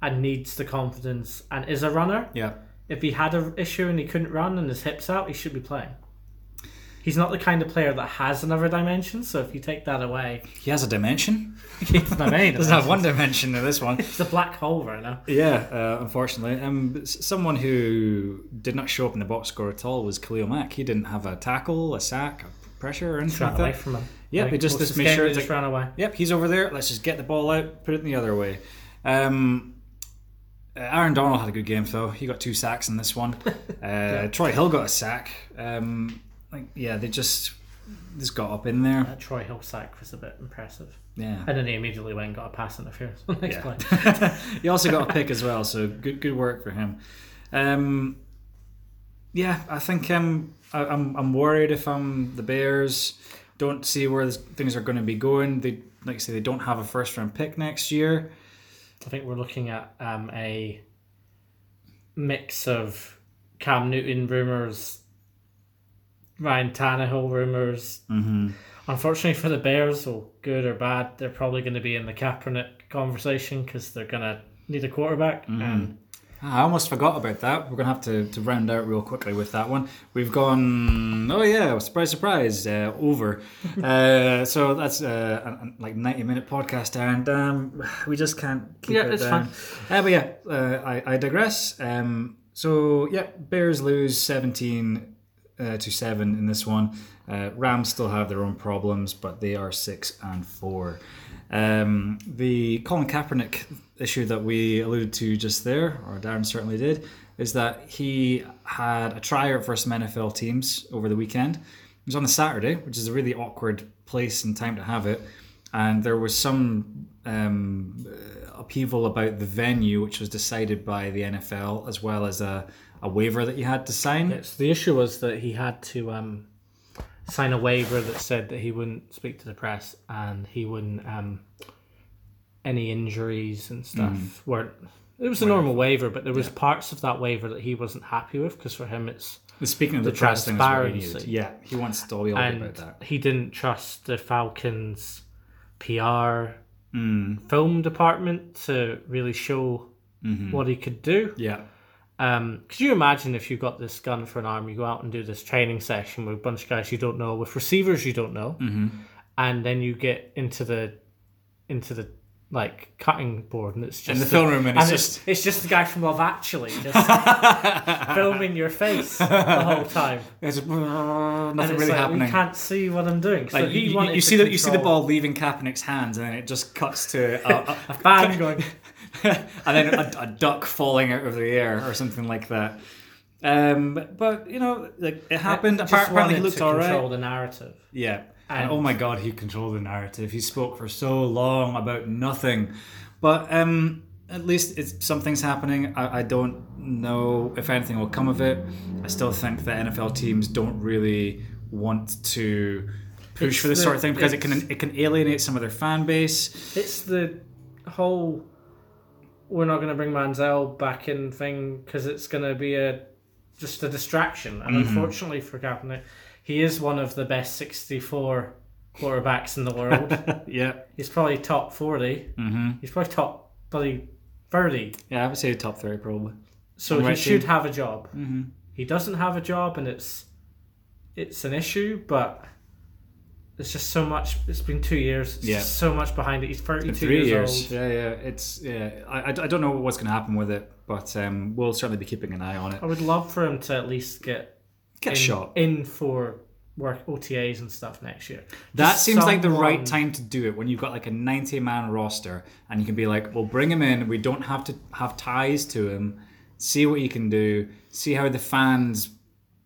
and needs the confidence and is a runner, Yeah. if he had an issue and he couldn't run and his hips out, he should be playing. He's not the kind of player that has another dimension, so if you take that away, He has a dimension. made. Doesn't have one dimension in this one. It's a black hole right now. Yeah, uh, unfortunately. Um, someone who did not show up in the box score at all was Khalil Mack. He didn't have a tackle, a sack, a pressure, or anything like away that. from him. Yeah, Like, they just- just made sure just like- ran away. Yep, he's over there. Let's just get the ball out, put it in the other way. Um, uh, Aaron Donald had a good game though. He got two sacks in this one. Uh, Troy Hill got a sack. Um, like, yeah, they just just got up in there. That Troy Hill sack was a bit impressive. Yeah. And then he immediately went and got a pass interference next Yeah. play. he also got a pick as well, so good good work for him. Um, yeah, I think um, I, I'm I'm worried if I'm the Bears. Don't see where this, things are going to be going. They like I say they don't have a first round pick next year. I think we're looking at um, a mix of Cam Newton rumours, Ryan Tannehill rumours. Mm-hmm. Unfortunately for the Bears, well, good or bad, they're probably going to be in the Kaepernick conversation because they're going to need a quarterback. And I almost forgot about that. We're gonna have to, to round out real quickly with that one. We've gone, oh yeah, surprise, surprise, uh, over. uh, so that's uh, a, a- like ninety minute podcast, and um, we just can't keep Yeah, it it's down. Uh, but yeah, uh, I, I digress. Um, so yeah, Bears lose seventeen uh, to seven in this one. Uh, Rams still have their own problems, but they are six and four. Um, the Colin Kaepernick issue that we alluded to just there, or Darren certainly did, is that he had a tryout for some NFL teams over the weekend. It was on the Saturday, which is a really awkward place and time to have it. And there was some um, upheaval about the venue, which was decided by the NFL, as well as a, a waiver that you had to sign. Yes, the issue was that he had to um, sign a waiver that said that he wouldn't speak to the press and he wouldn't um, any injuries and stuff weren't. It was a normal waiver, but there was parts of that waiver that he wasn't happy with because for him it's Speaking of the, The press thing, is he yeah, he wants to be all about that. he didn't trust the Falcons PR Mm, film department to really show Mm-hmm. what he could do. yeah, Um, could you imagine if you got this gun for an arm, you go out and do this training session with a bunch of guys you don't know, with receivers you don't know, Mm-hmm. and then you get into the into the like cutting board and it's just in the film room, and it's it's, just it's just the guy from Love Actually just filming your face the whole time. there's And nothing it's really like, happening. We can't see what I'm doing. So Like you, you, you see the you see the ball leaving Kaepernick's hands, and then it just cuts to a, a fan going. and then a, a duck falling out of the air or something like that. Um, but you know, like it happened. Apparently, he looked all control right. the narrative. Yeah. And, And- oh my god, he controlled the narrative. He spoke for so long about nothing. But um, at least it's something's happening. I, I don't know if anything will come of it. I still think that NFL teams don't really want to push It's for this the- sort of thing because it can it can alienate some of their fan base. It's the whole we're not going to bring Manziel back in thing because it's going to be a just a distraction. And unfortunately for Kaepernick, he is one of the best 64 quarterbacks in the world. Yeah. He's probably top 40. Mm-hmm. He's probably top probably 30. Yeah, I would say top three probably. So the he right should team. have a job. Mm-hmm. He doesn't have a job, and it's it's an issue, but. There's just so much. It's been two years. It's Yeah. so much behind it. He's 32 three years, years. old. Yeah, yeah. It's yeah. I, I, don't know what's going to happen with it, but um, we'll certainly be keeping an eye on it. I would love for him to at least get Get in, shot. in for work OTAs and stuff next year. That Just seems like the right time to do it when you've got like a 90 man roster and you can be like, well, bring him in. We don't have to have ties to him. See what he can do. See how the fans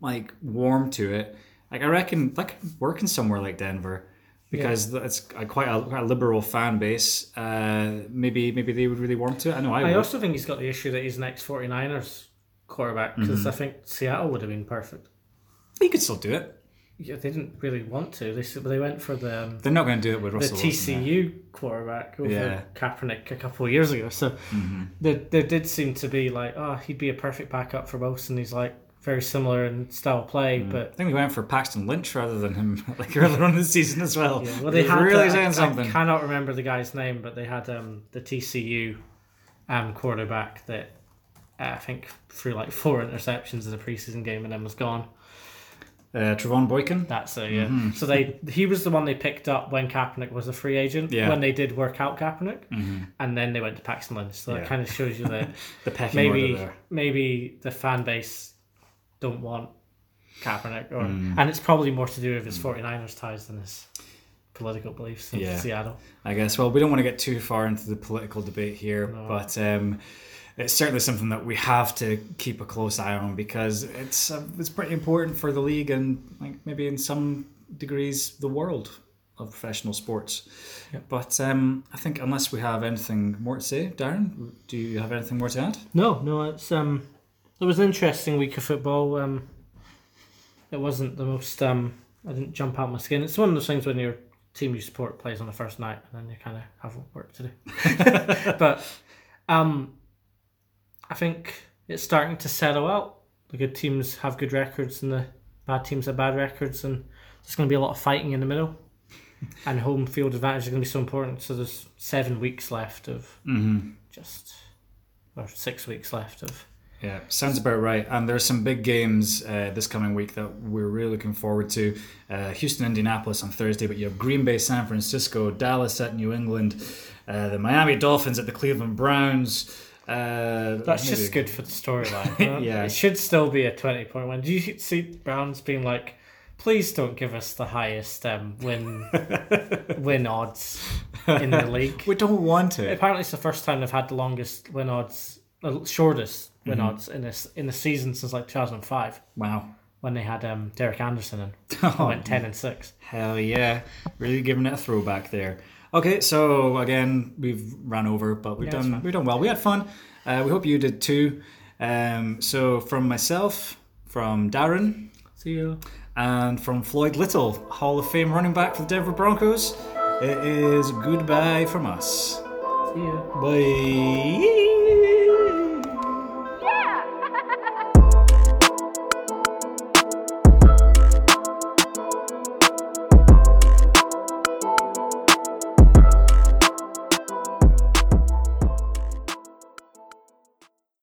like warm to it. Like, I reckon that could work in somewhere like Denver because it's a, quite, a, quite a liberal fan base. Uh, maybe maybe they would really warm to it. I know I, I would. also think he's got the issue that he's an next 49ers quarterback because Mm-hmm. I think Seattle would have been perfect. he could still do it. Yeah, they didn't really want to. They they went for the um, They're not going to do it with the Russell. Wilson, though. TCU quarterback over Yeah. Kaepernick a couple of years ago. So Mm-hmm. there, there did seem to be like, oh, he'd be a perfect backup for and he's like very similar in style of play, I but I think we went for Paxton Lynch rather than him like earlier on in the season as well. Yeah, well, they had really the- saying I, something. I cannot remember the guy's name, but they had um, the TCU um, quarterback that uh, I think threw like four interceptions in a preseason game and then was gone. Uh, Trevone Boykin. That's it, yeah. So they he was the one they picked up when Kaepernick was a free agent. Yeah. When they did work out Kaepernick, and then they went to Paxton Lynch. So Yeah. that kind of shows you that The pecking order maybe there. maybe the fan base don't want Kaepernick, or Mm. and it's probably more to do with his 49ers ties than his political beliefs in Yeah. Seattle. I guess. Well, we don't want to get too far into the political debate here, but um, it's certainly something that we have to keep a close eye on because it's uh, it's pretty important for the league and like maybe in some degrees the world of professional sports. But um, I think unless we have anything more to say, Darren, do you have anything more to add? No, no, it's um, it was an interesting week of football. Um, it wasn't the most um, I didn't jump out my skin. It's one of those things when your team you support plays on the first night, and then you kind of have work to do. but um, I think it's starting to settle out. The good teams have good records, and the bad teams have bad records, and there's going to be a lot of fighting in the middle. and home field advantage is going to be so important. So there's seven weeks left of just, or six weeks left of Yeah, sounds about right. And there's some big games uh, this coming week that we're really looking forward to. Uh, Houston, Indianapolis on Thursday, but you have Green Bay, San Francisco, Dallas at New England, uh, the Miami Dolphins at the Cleveland Browns. Uh, That's maybe- just good for the storyline. Yeah. It should still be a 20 point win. Do you see Browns being like, please don't give us the highest um, win win odds in the league? We don't want it. Apparently, it's the first time they've had the longest win odds, the shortest win Mm-hmm. odds in this in the season since like 2005 Wow. when they had um, Derek Anderson and Oh, went 10 and 6. Hell yeah. Really giving it a throwback there. Okay, so again, we've ran over, but we've Yeah, done we've done well. We had fun. Uh, we hope you did too. Um, so from myself, from Darren, See you. and from Floyd Little, Hall of Fame running back for the Denver Broncos, it is goodbye from us. See you. Bye.